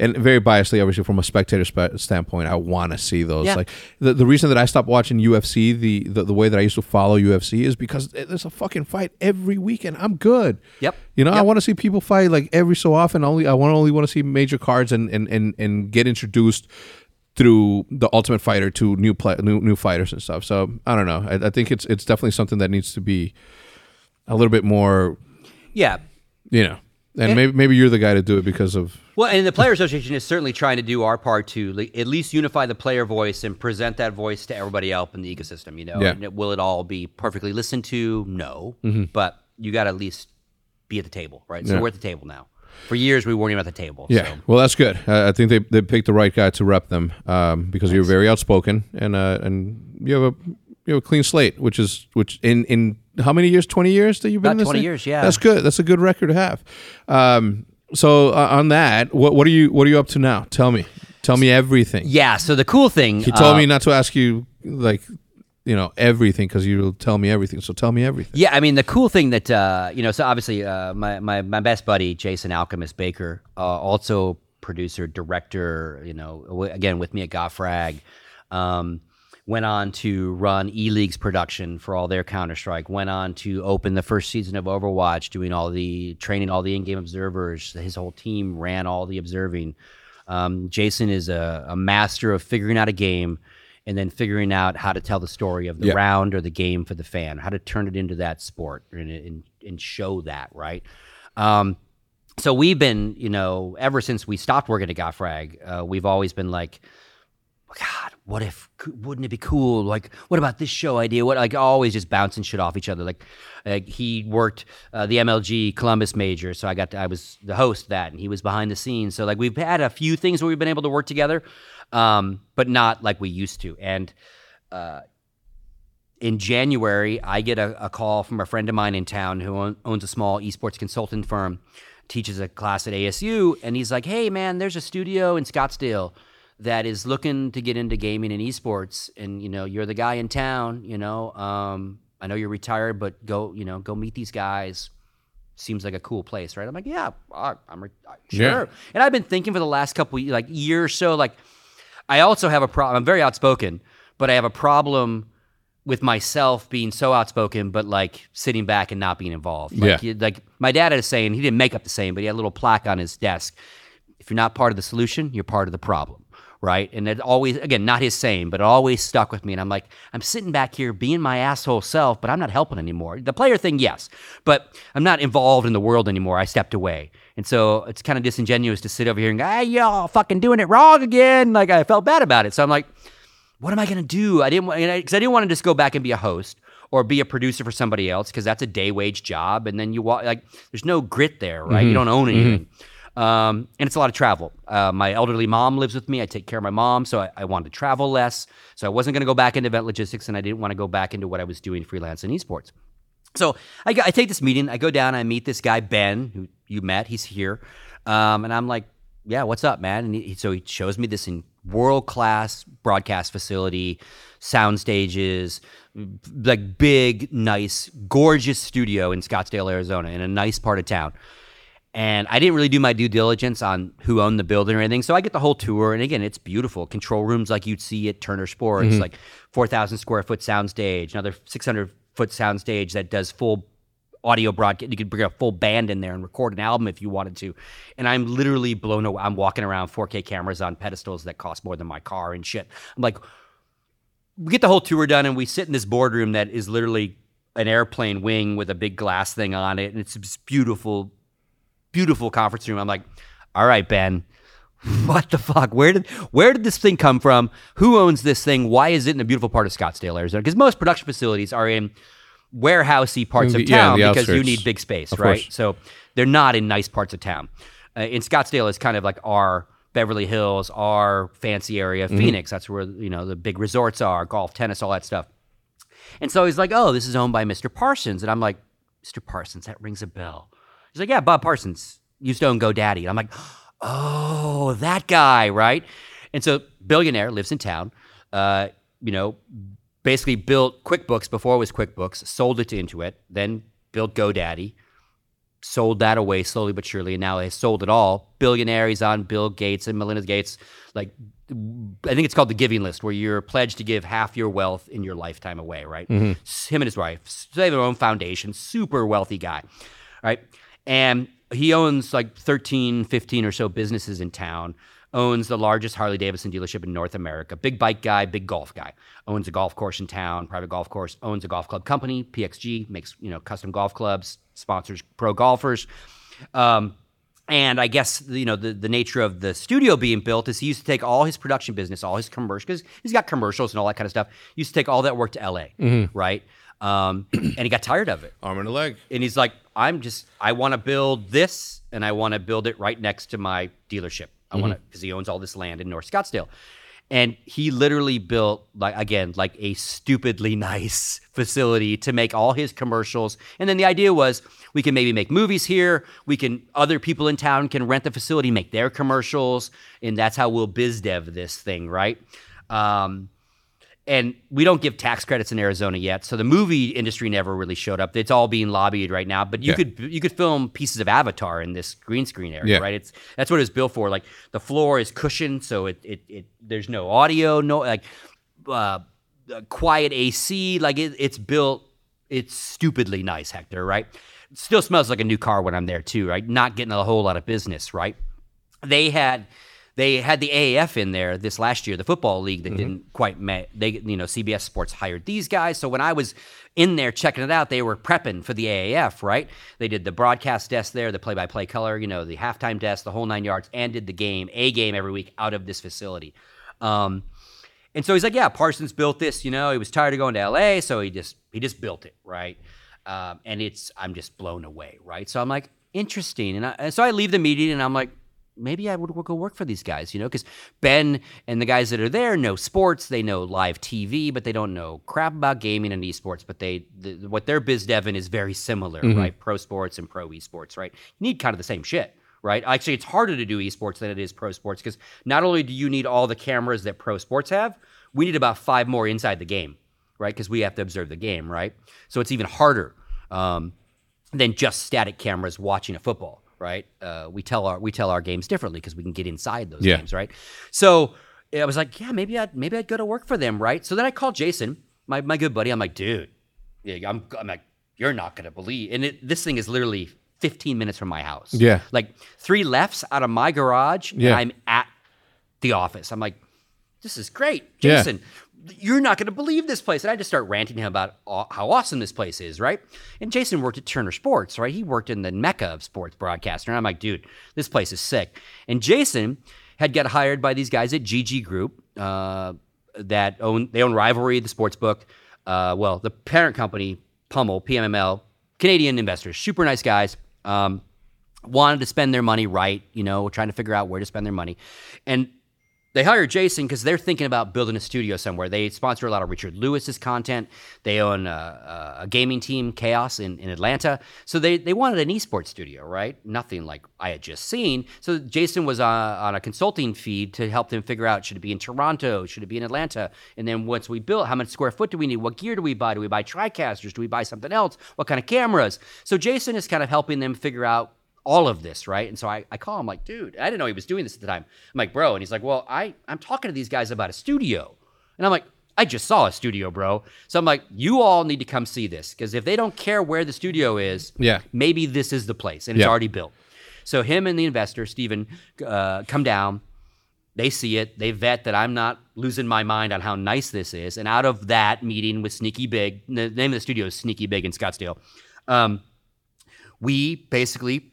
And very biasedly, obviously, from a spectator spe- standpoint, I want to see those. Yeah. Like the, the reason that I stopped watching UFC, the, the the way that I used to follow UFC is because there's a fucking fight every weekend. I'm good. Yep. You know, I want to see people fight like every so often. Only I want only want to see major cards and and and, and get introduced through the Ultimate Fighter to new play, new new fighters and stuff. So I don't know. I, I think it's it's definitely something that needs to be a little bit more, Yeah. you know. And maybe maybe you're the guy to do it because of Well, and the Player Association is certainly trying to do our part to at least unify the player voice and present that voice to everybody else in the ecosystem. You know, Yeah. And it- will it all be perfectly listened to? No, but you got to at least be at the table, right? So Yeah. we're at the table now. For years, we weren't even at the table. yeah. So. Well, that's good. I, I think they, they picked the right guy to rep them um, because you're very outspoken and uh, and you have a you have a clean slate, which is which in in how many years? Twenty years that you've been About in this 20 thing? years, yeah. That's good. That's a good record to have. Um, so uh, on that, what what are you what are you up to now? Tell me. Tell me everything. Yeah. So the cool thing, He told uh, me not to ask you like you know everything because you'll tell me everything. So tell me everything. Yeah, I mean the cool thing that uh, you know, so obviously uh, my, my my best buddy Jason Alchemist Baker, uh, also producer, director, you know, w- again with me at Got Frag, um, went on to run E League's production for all their Counter Strike. Went on to open the first season of Overwatch, doing all the training, all the in game observers. His whole team ran all the observing. Um, Jason is a, a master of figuring out a game and then figuring out how to tell the story of the Yeah. round or the game for the fan, how to turn it into that sport and, and, and show that, right? Um, so we've been, you know, ever since we stopped working at Got Frag, uh, we've always been like, God, what if? Wouldn't it be cool? Like, what about this show idea? What like always just bouncing shit off each other. Like, like he worked uh, the MLG Columbus Major, so I got to, I was the host that, and he was behind the scenes. So like we've had a few things where we've been able to work together, um, but not like we used to. And uh, in January, I get a, a call from a friend of mine in town who own, owns a small esports consultant firm, teaches a class at ASU, and he's like, "Hey, man, there's a studio in Scottsdale that is looking to get into gaming and esports, and you know, you're the guy in town. You know, um, I know you're retired, but go, you know, go meet these guys." Seems like a cool place, right? I'm like, yeah, I'm re- sure. Yeah. And I've been thinking for the last couple like year or so, like I also have a problem. I'm very outspoken, but I have a problem with myself being so outspoken, but like sitting back and not being involved. Like, Yeah. like my dad had a saying. He didn't make up the saying, but he had a little plaque on his desk. If you're not part of the solution, you're part of the problem, right? And it always, again, not his saying, but it always stuck with me. And I'm like, I'm sitting back here being my asshole self, but I'm not helping anymore. The player thing, yes, but I'm not involved in the world anymore. I stepped away. And so it's kind of disingenuous to sit over here and go, hey, y'all fucking doing it wrong again. Like I felt bad about it. So I'm like, what am I gonna do? I didn't want because I didn't want to just go back and be a host or be a producer for somebody else because that's a day wage job, and then you walk like there's no grit there, right? You mm-hmm. don't own mm-hmm. anything, um, and it's a lot of travel. Uh, my elderly mom lives with me. I take care of my mom, so I, I wanted to travel less. So I wasn't gonna go back into event logistics, and I didn't want to go back into what I was doing freelance in esports. So I, I take this meeting. I go down. I meet this guy Ben, who you met. He's here, um, and I'm like, "Yeah, what's up, man?" And he, so he shows me this in world class broadcast facility, sound stages, like big, nice, gorgeous studio in Scottsdale, Arizona, in a nice part of town. And I didn't really do my due diligence on who owned the building or anything. So I get the whole tour. And again, it's beautiful. Control rooms like you'd see at Turner Sports, mm-hmm. like 4,000 square foot sound stage, another 600 foot sound stage that does full audio broadcast. You could bring a full band in there and record an album if you wanted to. And I'm literally blown away. I'm walking around 4K cameras on pedestals that cost more than my car and shit. I'm like, we get the whole tour done and we sit in this boardroom that is literally an airplane wing with a big glass thing on it. And it's this beautiful, beautiful conference room. I'm like, all right, Ben, what the fuck? Where did where did this thing come from? Who owns this thing? Why is it in a beautiful part of Scottsdale, Arizona? Because most production facilities are in warehousey parts of town the because you need big space, Of right? course. So they're not in nice parts of town. Uh, in Scottsdale is kind of like our Beverly Hills, our fancy area. Mm-hmm. Phoenix, that's where you know the big resorts are, golf, tennis, all that stuff. And so he's like, "Oh, this is owned by Mr. Parsons," and I'm like, "Mr. Parsons, that rings a bell." He's like, "Yeah, Bob Parsons used to own GoDaddy," and I'm like, "Oh, that guy, right?" And so billionaire lives in town. Uh, you know, basically built QuickBooks before it was QuickBooks, sold it to Intuit, then built GoDaddy, sold that away slowly but surely, and now has sold it all. Billionaire, he's on Bill Gates and Melinda Gates. Like, I think it's called the giving list, where you're pledged to give half your wealth in your lifetime away, right? S- Him and his wife, they have their own foundation, super wealthy guy, right? And he owns like 13, 15 or so businesses in town. Owns the largest Harley Davidson dealership in North America. Big bike guy, big golf guy. Owns a golf course in town, private golf course. Owns a golf club company, PXG, makes you know custom golf clubs, sponsors pro golfers. Um, and I guess you know the, the nature of the studio being built is he used to take all his production business, all his commercials, because he's got commercials and all that kind of stuff. He used to take all that work to LA, right? Um, and he got tired of it Arm and a leg. and he's like, I'm just, I want to build this, and I want to build it right next to my dealership. I want to, because he owns all this land in North Scottsdale, and he literally built like again like a stupidly nice facility to make all his commercials. And then the idea was we can maybe make movies here. We can other people in town can rent the facility, make their commercials, and that's how we'll biz dev this thing, right? Um, and we don't give tax credits in Arizona yet, so the movie industry never really showed up. It's all being lobbied right now, but you Yeah. could you could film pieces of Avatar in this green screen area, Yeah. right? It's that's what it's built for. Like the floor is cushioned, so it it, it there's no audio, no like uh, uh, quiet AC. Like it, it's built. It's stupidly nice, Hector. Right? It still smells like a new car when I'm there too. Right? Not getting a whole lot of business. Right? They had they had the AAF in there this last year, the football league that didn't quite met. They, you know, CBS Sports hired these guys. So when I was in there checking it out, they were prepping for the AAF, right? They did the broadcast desk there, the play-by-play color, you know, the halftime desk, the whole nine yards, and did the game, a game every week out of this facility. Um, and so he's like, yeah, Parsons built this. You know, he was tired of going to LA, so he just he just built it, right? Um, and it's I'm just blown away, right? So I'm like, interesting. And, I, and so I leave the meeting, and I'm like, maybe I would go work for these guys, you know, because Ben and the guys that are there know sports, they know live TV, but they don't know crap about gaming and esports. But they the, what their biz devin is very similar, right? Pro sports and pro esports, right? You need kind of the same shit right? Actually, it's harder to do esports than it is pro sports because not only do you need all the cameras that pro sports have, we need about five more inside the game, right? Because we have to observe the game, right? So it's even harder um, than just static cameras watching a football, right? Uh, we tell our we tell our games differently because we can get inside those Yeah. games, right? So I was like, yeah, maybe I'd maybe I'd go to work for them, right? So then I called Jason, my my good buddy. I'm like, dude, yeah, I'm I'm like, you're not gonna believe, and it, this thing is literally 15 minutes from my house. Yeah. like three lefts out of my garage, Yeah. and I'm at the office. I'm like, this is great, Yeah. You're not going to believe this place. And I just start ranting him about how awesome this place is, right? And Jason worked at Turner Sports, right? He worked in the mecca of sports broadcaster. And I'm like, dude, this place is sick. And Jason had got hired by these guys at GG Group uh, that own, they own Rivalry, the sports book. Uh, well, the parent company, Pummel, PMML, Canadian investors, super nice guys. Um, wanted to spend their money right, you know, trying to figure out where to spend their money. And they hired Jason because they're thinking about building a studio somewhere. They sponsor a lot of Richard Lewis's content. They own a, a gaming team, Chaos, in, in Atlanta. So they, they wanted an esports studio, right? Nothing like I had just seen. So Jason was on, on a consulting feed to help them figure out should it be in Toronto? Should it be in Atlanta? And then once we built, how much square foot do we need? What gear do we buy? Do we buy TriCasters? Do we buy something else? What kind of cameras? So Jason is kind of helping them figure out all of this, right? And so I, I call him like, dude, I didn't know he was doing this at the time. I'm like, bro, and he's like, well, I I'm talking to these guys about a studio, and I'm like, I just saw a studio, bro. So I'm like, you all need to come see this because if they don't care where the studio is, Yeah. maybe this is the place and it's Yeah. already built. So him and the investor, Steven, uh, come down. They see it. They vet that I'm not losing my mind on how nice this is. And out of that meeting with Sneaky Big, the name of the studio is Sneaky Big in Scottsdale. Um, we basically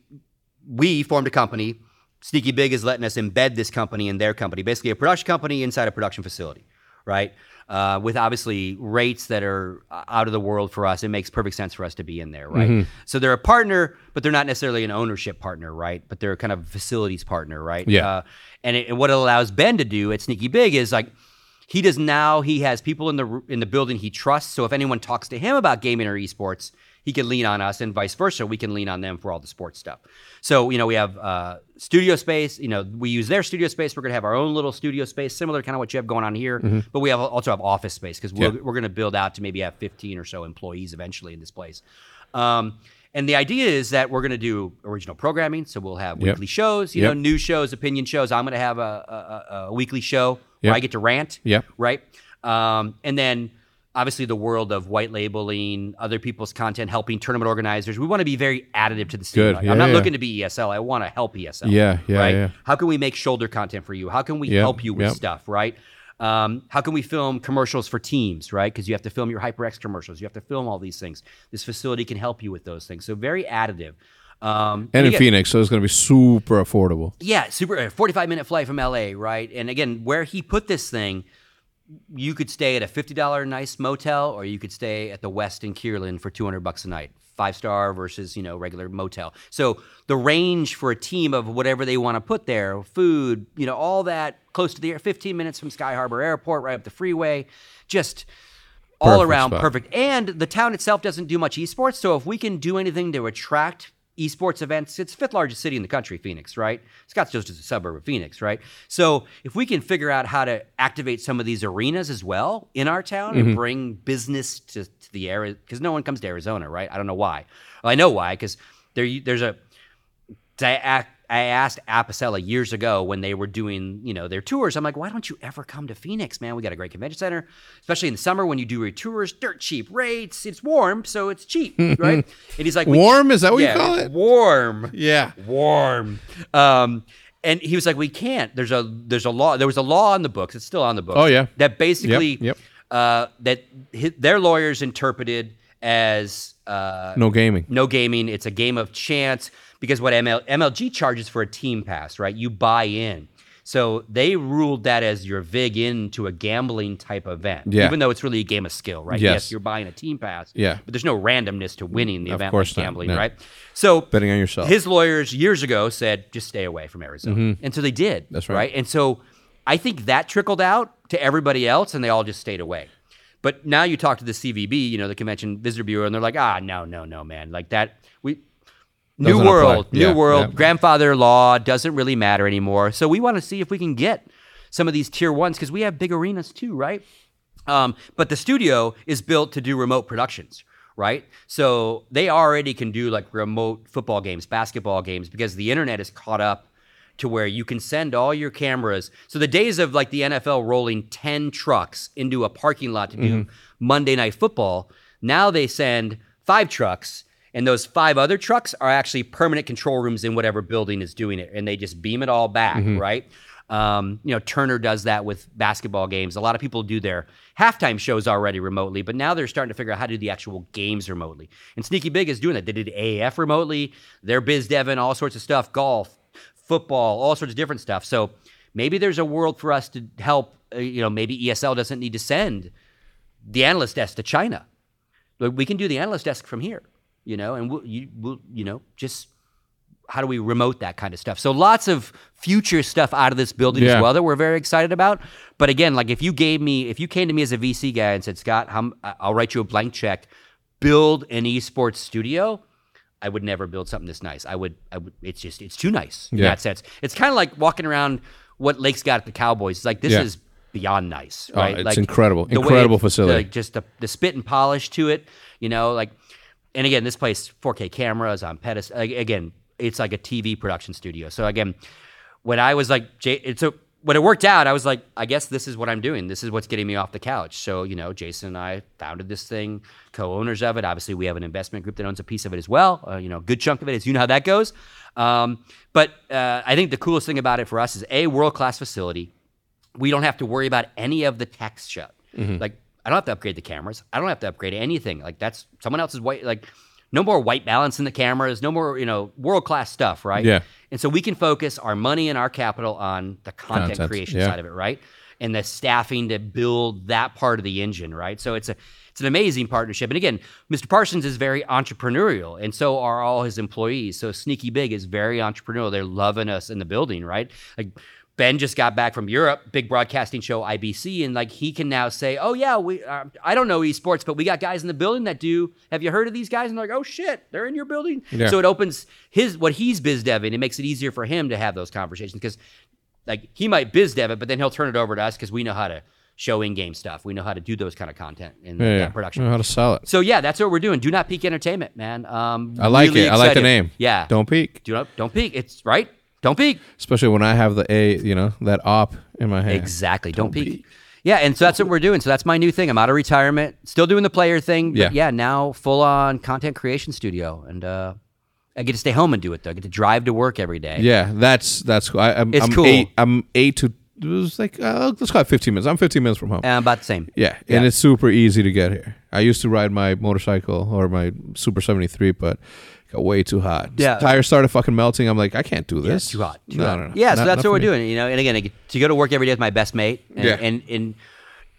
we formed a company. Sneaky Big is letting us embed this company in their company, basically a production company inside a production facility, right? Uh, with obviously rates that are uh, out of the world for us. It makes perfect sense for us to be in there, right? Mm-hmm. So they're a partner, but they're not necessarily an ownership partner, right? But they're kind of a facilities partner, right? Yeah. Uh, and, it, and what it allows Ben to do at Sneaky Big is like he does now. He has people in the in the building he trusts. So if anyone talks to him about gaming or esports, he can lean on us, and vice versa. We can lean on them for all the sports stuff. So you know we have uh, studio space. You know we use their studio space. We're gonna have our own little studio space, similar to kind of what you have going on here. But we have also have office space because we're, Yeah. we're gonna build out to maybe have 15 or so employees eventually in this place. Um, and the idea is that we're going to do original programming. So we'll have Yep. weekly shows, you Yep. know, news shows, opinion shows. I'm going to have a, a, a, weekly show where I get to rant. Yep. Right. Um, and then obviously the world of white labeling, other people's content, helping tournament organizers. We want to be very additive to the scene. Like, Yeah, I'm not yeah. looking to be ESL. I want to help ESL. Yeah, yeah, right? yeah. How can we make shoulder content for you? How can we help you with stuff? Right. Um, how can we film commercials for teams, right? Because you have to film your HyperX commercials. You have to film all these things. This facility can help you with those things. So very additive. Um, And in again- Phoenix, so it's going to be super affordable. yeah, super. uh, Forty-five minute flight from LA, right? And again, where he put this thing, you could stay at a fifty dollar nice motel, or you could stay at the Westin Kierland for two hundred bucks a night, five star versus you know regular motel. So the range for a team of whatever they want to put there, food, you know, all that close to the air, fifteen minutes from Sky Harbor Airport, right up the freeway, just. all Perfect around spot. perfect. And the town itself doesn't do much esports. So if we can do anything to attract esports events, it's fifth largest city in the country, Phoenix, right? Scottsdale's just a suburb of Phoenix, right? So if we can figure out how to activate some of these arenas as well in our town Mm-hmm. and bring business to, to the area, because no one comes to Arizona, right? I don't know why. Well, I know why, because there, there's a I asked Apicella years ago when they were doing, you know, their tours. I'm like, why don't you ever come to Phoenix, man? We got a great convention center, especially in the summer when you do your tours. Dirt cheap rates. It's warm, so it's cheap, right? And he's like, Warm? Is that what yeah, you call it? Warm, Yeah. warm. Um, and he was like, we can't. There's a there's a law. There was a law on the books. It's still on the books. Oh, yeah. That basically, Yep, yep. Uh, that hi their lawyers interpreted as uh, No gaming. no gaming. It's a game of chance because what ML, MLG charges for a team pass, right? You buy in. So they ruled that as your vig into a gambling type event, Yeah. even though it's really a game of skill, right? Yes. you're buying a team pass, Yeah. but there's no randomness to winning the Of event course like not, gambling, no. right? So Betting on yourself. his lawyers years ago said, just stay away from Arizona. And so they did. Mm-hmm. That's right. And so I think that trickled out to everybody else and they all just stayed away. But now you talk to the CVB, you know, the Convention Visitor Bureau, and they're like, ah, no, no, no, man. Like that, we. New Doesn't world, apply. new world. yeah. Grandfather law doesn't really matter anymore. So we want to see if we can get some of these tier ones because we have big arenas too, right? Um, but the studio is built to do remote productions, right? So they already can do like remote football games, basketball games, because the internet is caught up to where you can send all your cameras. So the days of like the NFL rolling 10 trucks into a parking lot to do Monday night football, now they send five trucks. And those five other trucks are actually permanent control rooms in whatever building is doing it. And they just beam it all back, right? Um, you know, Turner does that with basketball games. A lot of people do their halftime shows already remotely, but now they're starting to figure out how to do the actual games remotely. And Sneaky Big is doing that. They did AAF remotely, their biz dev and all sorts of stuff, golf, football, all sorts of different stuff. So maybe there's a world for us to help. Uh, you know, maybe ESL doesn't need to send the analyst desk to China. Like, We can do the analyst desk from here, you know, and we'll, you, we'll, you know, just how do we remote that kind of stuff? So lots of future stuff out of this building Yeah. as well that we're very excited about. But again, like if you gave me, if you came to me as a VC guy and said, Scott, m- I'll write you a blank check, build an esports studio. I would never build something this nice. I would, I would. It's just, it's too nice Yeah. in that sense. It's kind of like walking around what Lake's got at the Cowboys. It's like this Yeah. is beyond nice, Oh, right? it's like incredible. Incredible it- facility. like just the, the spit and polish to it, you know, like, and again, this place, 4K cameras on pedestal. Again, it's like a TV production studio. So again, when I was like, J- it's a when it worked out, I was like, I guess this is what I'm doing. This is what's getting me off the couch. So, you know, Jason and I founded this thing, co owners of it. Obviously, we have an investment group that owns a piece of it as well. Uh, you know, good chunk of it, as you know how that goes. Um, but uh, I think the coolest thing about it for us is a world class facility. We don't have to worry about any of the tech shut. Like, I don't have to upgrade the cameras. I don't have to upgrade anything. Like, that's someone else's white, like, no more white balance in the cameras, no more, you know, world class stuff, right? Yeah. And so we can focus our money and our capital on the content, Content, creation yeah. side of it, right? And the staffing to build that part of the engine, right? So it's a it's an amazing partnership. And again, Mr. Parsons is very entrepreneurial, and so are all his employees. So Sneaky Big is very entrepreneurial. They're loving us in the building, right? Like Ben just got back from Europe, big broadcasting show IBC, and like he can now say, "Oh yeah, we uh, I don't know esports, but we got guys in the building that do. Have you heard of these guys?" And they're like, "Oh shit, they're in your building." Yeah. So it opens his what he's biz deving. It makes it easier for him to have those conversations because like he might biz dev it, but then he'll turn it over to us because we know how to show in-game stuff. We know how to do those kind of content in Yeah, yeah. production. know how to sell it. So yeah, that's what we're doing. Do not peak entertainment, man. Um, I like really it. I like the name. Yeah. Don't peek. do not don't peak. It's right. Don't peek. Especially when I have the A, you know, that op in my hand. Exactly. Don't, peek. peak. Yeah, and so that's what we're doing. So that's my new thing. I'm out of retirement, still doing the player thing. But Yeah. yeah, now full on content creation studio, and uh, I get to stay home and do it though. I get to drive to work every day. Yeah, that's that's cool. I, I'm, It's I'm cool. Eight, I'm eight to it was like uh, let's call it 15 minutes. I'm 15 minutes from home. Uh, about the same. yeah, yeah. and it's super easy to get here. I used to ride my motorcycle or my Super 73, but got way too hot. Yeah. tires started fucking melting. I'm like, I can't do this. it's too hot. Too no, hot. no, no. Yeah, so Not- that's not what we're me. doing. You know, and again, I get to go to work every day with my best mate. And, Yeah. and and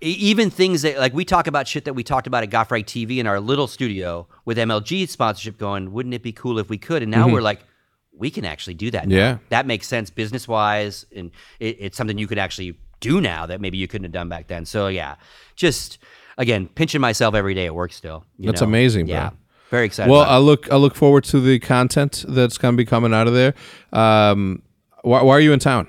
even things that like we talk about shit that we talked about at Got Frag TV in our little studio with MLG sponsorship. Going, wouldn't it be cool if we could? And now we're like. We can actually do that. Now. Mm-hmm. Yeah. that makes sense business wise, and it, it's something you could actually do now that maybe you couldn't have done back then. So yeah, just again pinching myself every day at work. Still, you That's know? amazing, bro. Very excited. Well. I look I look forward to the content that's gonna be coming out of there. Um, why, why are you in town?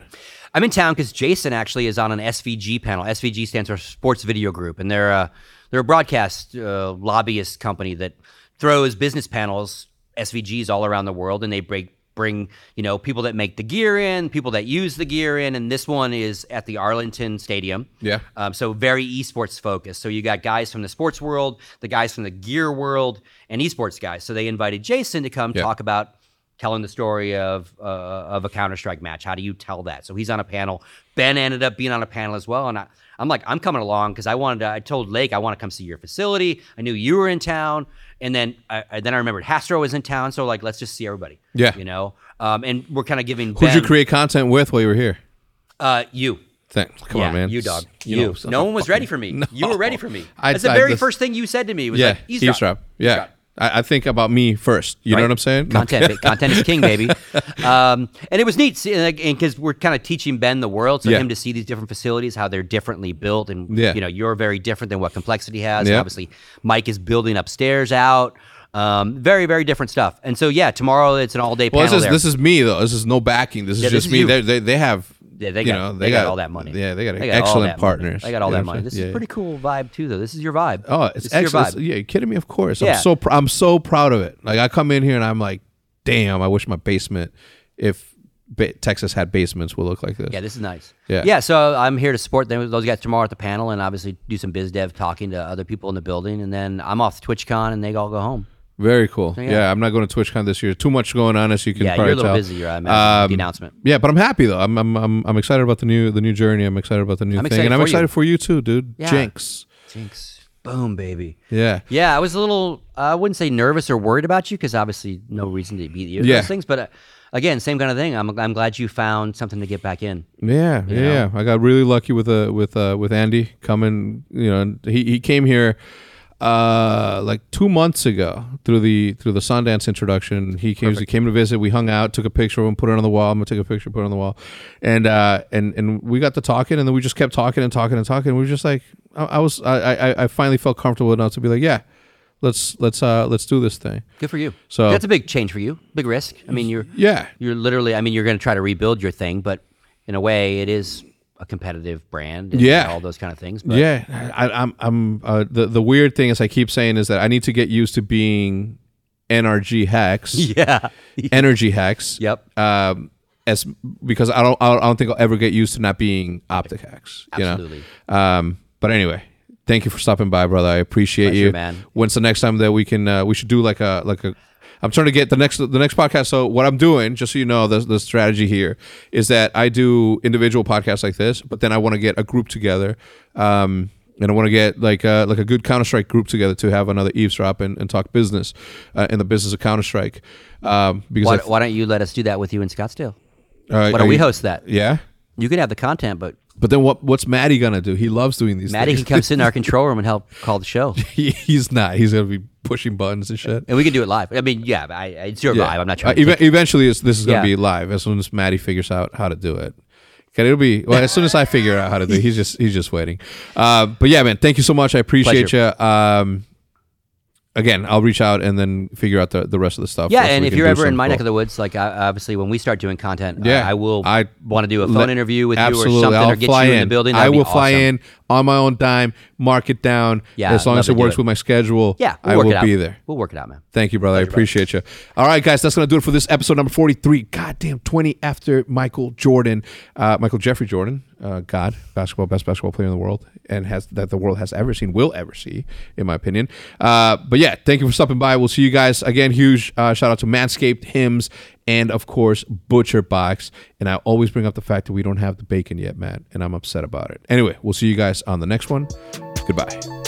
I'm in town because Jason actually is on an SVG panel. SVG stands for Sports Video Group, and they're a, they're a broadcast uh, lobbyist company that throws business panels, SVGs, all around the world, and they bring bring you know people that make the gear in, people that use the gear in, and this one is at the Arlington Stadium. Yeah. Um, so very esports focused. So you got guys from the sports world, the guys from the gear world, and esports guys. So they invited Jason to come Yeah. talk about telling the story of uh, of a Counter Strike match. How do you tell that? So he's on a panel. Ben ended up being on a panel as well, and I, I'm like, I'm coming along because I wanted to. I told Lake I want to come see your facility. I knew you were in town, and then I, I then I remembered Hastro was in town. So like, let's just see everybody. Yeah. you know. Um, and we're kind of giving. Who'd ben, you create content with while you were here? Uh, you. Thanks. Come yeah, on, man. You dog. You You. know, no one was fucking- ready for me. You were ready for me. I- That's the I- very this- first thing you said to me. Was Yeah, like, eavesdrop. eavesdrop. Yeah. Eavesdrop. I, I think about me first. You know what I'm saying? No. Content, content is king, baby. Um, and it was neat because we're kind of teaching Ben the world, so Yeah. him to see these different facilities, how they're differently built, and Yeah. you know you're very different than what complexity has. Yeah. obviously, Mike is building upstairs out. Um, very, very different stuff. And so, yeah, tomorrow it's an all day Well, this is there. this is me though. This is no backing. This is Yeah, this just is me. you. They, they they have. Yeah, they got, know, they, got, all that money. Yeah, they got, all excellent that money. partners. They got all You that money. This saying? is a pretty cool vibe too, though. This is your vibe. Oh, it's this excellent. vibe. Yeah, you kidding me? Of course. Yeah. I'm so pr- I'm so proud of it. Like I come in here and I'm like, damn. I wish my basement, if ba- Texas had basements, would look like this. Yeah, this is nice. Yeah. Yeah, so I'm here to support them, those guys tomorrow at the panel and obviously do some biz dev talking to other people in the building. And then I'm off to TwitchCon and they all go home. Very cool. Yeah. yeah. I'm not going to TwitchCon this year. Too much going on, as you can Yeah, probably you're a little tell. busy, imagine, with the announcement. Yeah, but I'm happy though. I'm I'm I'm, I'm excited about the new the new journey. I'm excited about the new I'm thing, and I'm for you. excited for you too, dude. Yeah. Jinx. Jinx. Boom, baby. Yeah. Yeah, I was a little, I wouldn't say nervous or worried about you because obviously no reason to beat you. Yeah. Those things. But uh, again, same kind of thing. I'm, I'm glad you found something to get back in. Yeah, yeah, yeah. I got really lucky with uh with uh with Andy coming. You know, he he came here uh like two months ago through the through the Sundance introduction. He came he came to visit. We hung out, took a picture of him, put it on the wall. I'm gonna take a picture, put it on the wall, and uh and and we got to talking, and then we just kept talking and talking and talking. We were just like, I, I was I, I I finally felt comfortable enough to be like, yeah, let's let's uh let's do this thing. Good for you. So- that's a big change for you, big risk. I mean, you're, Yeah, you're literally, I mean, you're going to try to rebuild your thing, but in a way, it is a competitive brand. And Yeah. all those kind of things. But yeah. I, I'm I'm uh, the the weird thing is I keep saying is that I need to get used to being NRG Hex. yeah, energy hex. Yep. Um, as because I don't I don't, think I'll ever get used to not being OpTic H3CZ. You Absolutely. know. Um, but anyway, thank you for stopping by, brother. I appreciate Pleasure, you. man. When's the next time that we can uh, we should do like a like a I'm trying to get the next the next podcast. So what I'm doing, just so you know, the the strategy here is that I do individual podcasts like this, but then I want to get a group together. Um, and I want to get like a, like a good Counter Strike group together to have another eavesdrop and, and talk business uh, in the business of Counter Strike. Um, because Why, th- why don't you let us do that with you in Scottsdale? uh, Why don't we you- host that? Yeah, You can have the content, but but then what? What's Maddie gonna do? He loves doing these. Maddie things. can come sit in our control room and help call the show. He- he's not. He's gonna be pushing buttons and shit. And we can do it live. I mean, yeah, I, it's your Yeah. live. I'm not Uh, trying to. ev- eventually, it's, this is gonna Yeah. be live as soon as Maddie figures out how to do it. Okay, it'll be well as soon as I figure out how to do. it. He's just he's just waiting. Uh, but yeah, man, thank you so much. I appreciate you. Um, again, I'll reach out and then figure out the, the rest of the stuff. yeah, and if you're ever in my neck of the woods, like I, obviously when we start doing content, Yeah, I, I will I- want to do a phone let- interview with you or Absolutely, something, I'll or get fly you in. in the building. I That'd be will fly awesome. in on my own dime, mark it down. Yeah, as long as it works it. with my schedule. Yeah, we'll I will be there. We'll work it out, man. Thank you, brother. I appreciate you. All right, guys, that's going to do it for this episode number 43. Goddamn, 20 after Michael Jordan, uh, Michael Jeffrey Jordan, uh, God, basketball, best basketball player in the world, and has that the world has ever seen, will ever see, in my opinion. Uh, but yeah, thank you for stopping by. We'll see you guys again. Huge uh, shout out to Manscaped, Hims, and of course, Butcher Box. And I always bring up the fact that we don't have the bacon yet, Matt, and I'm upset about it. Anyway, we'll see you guys on the next one. Goodbye.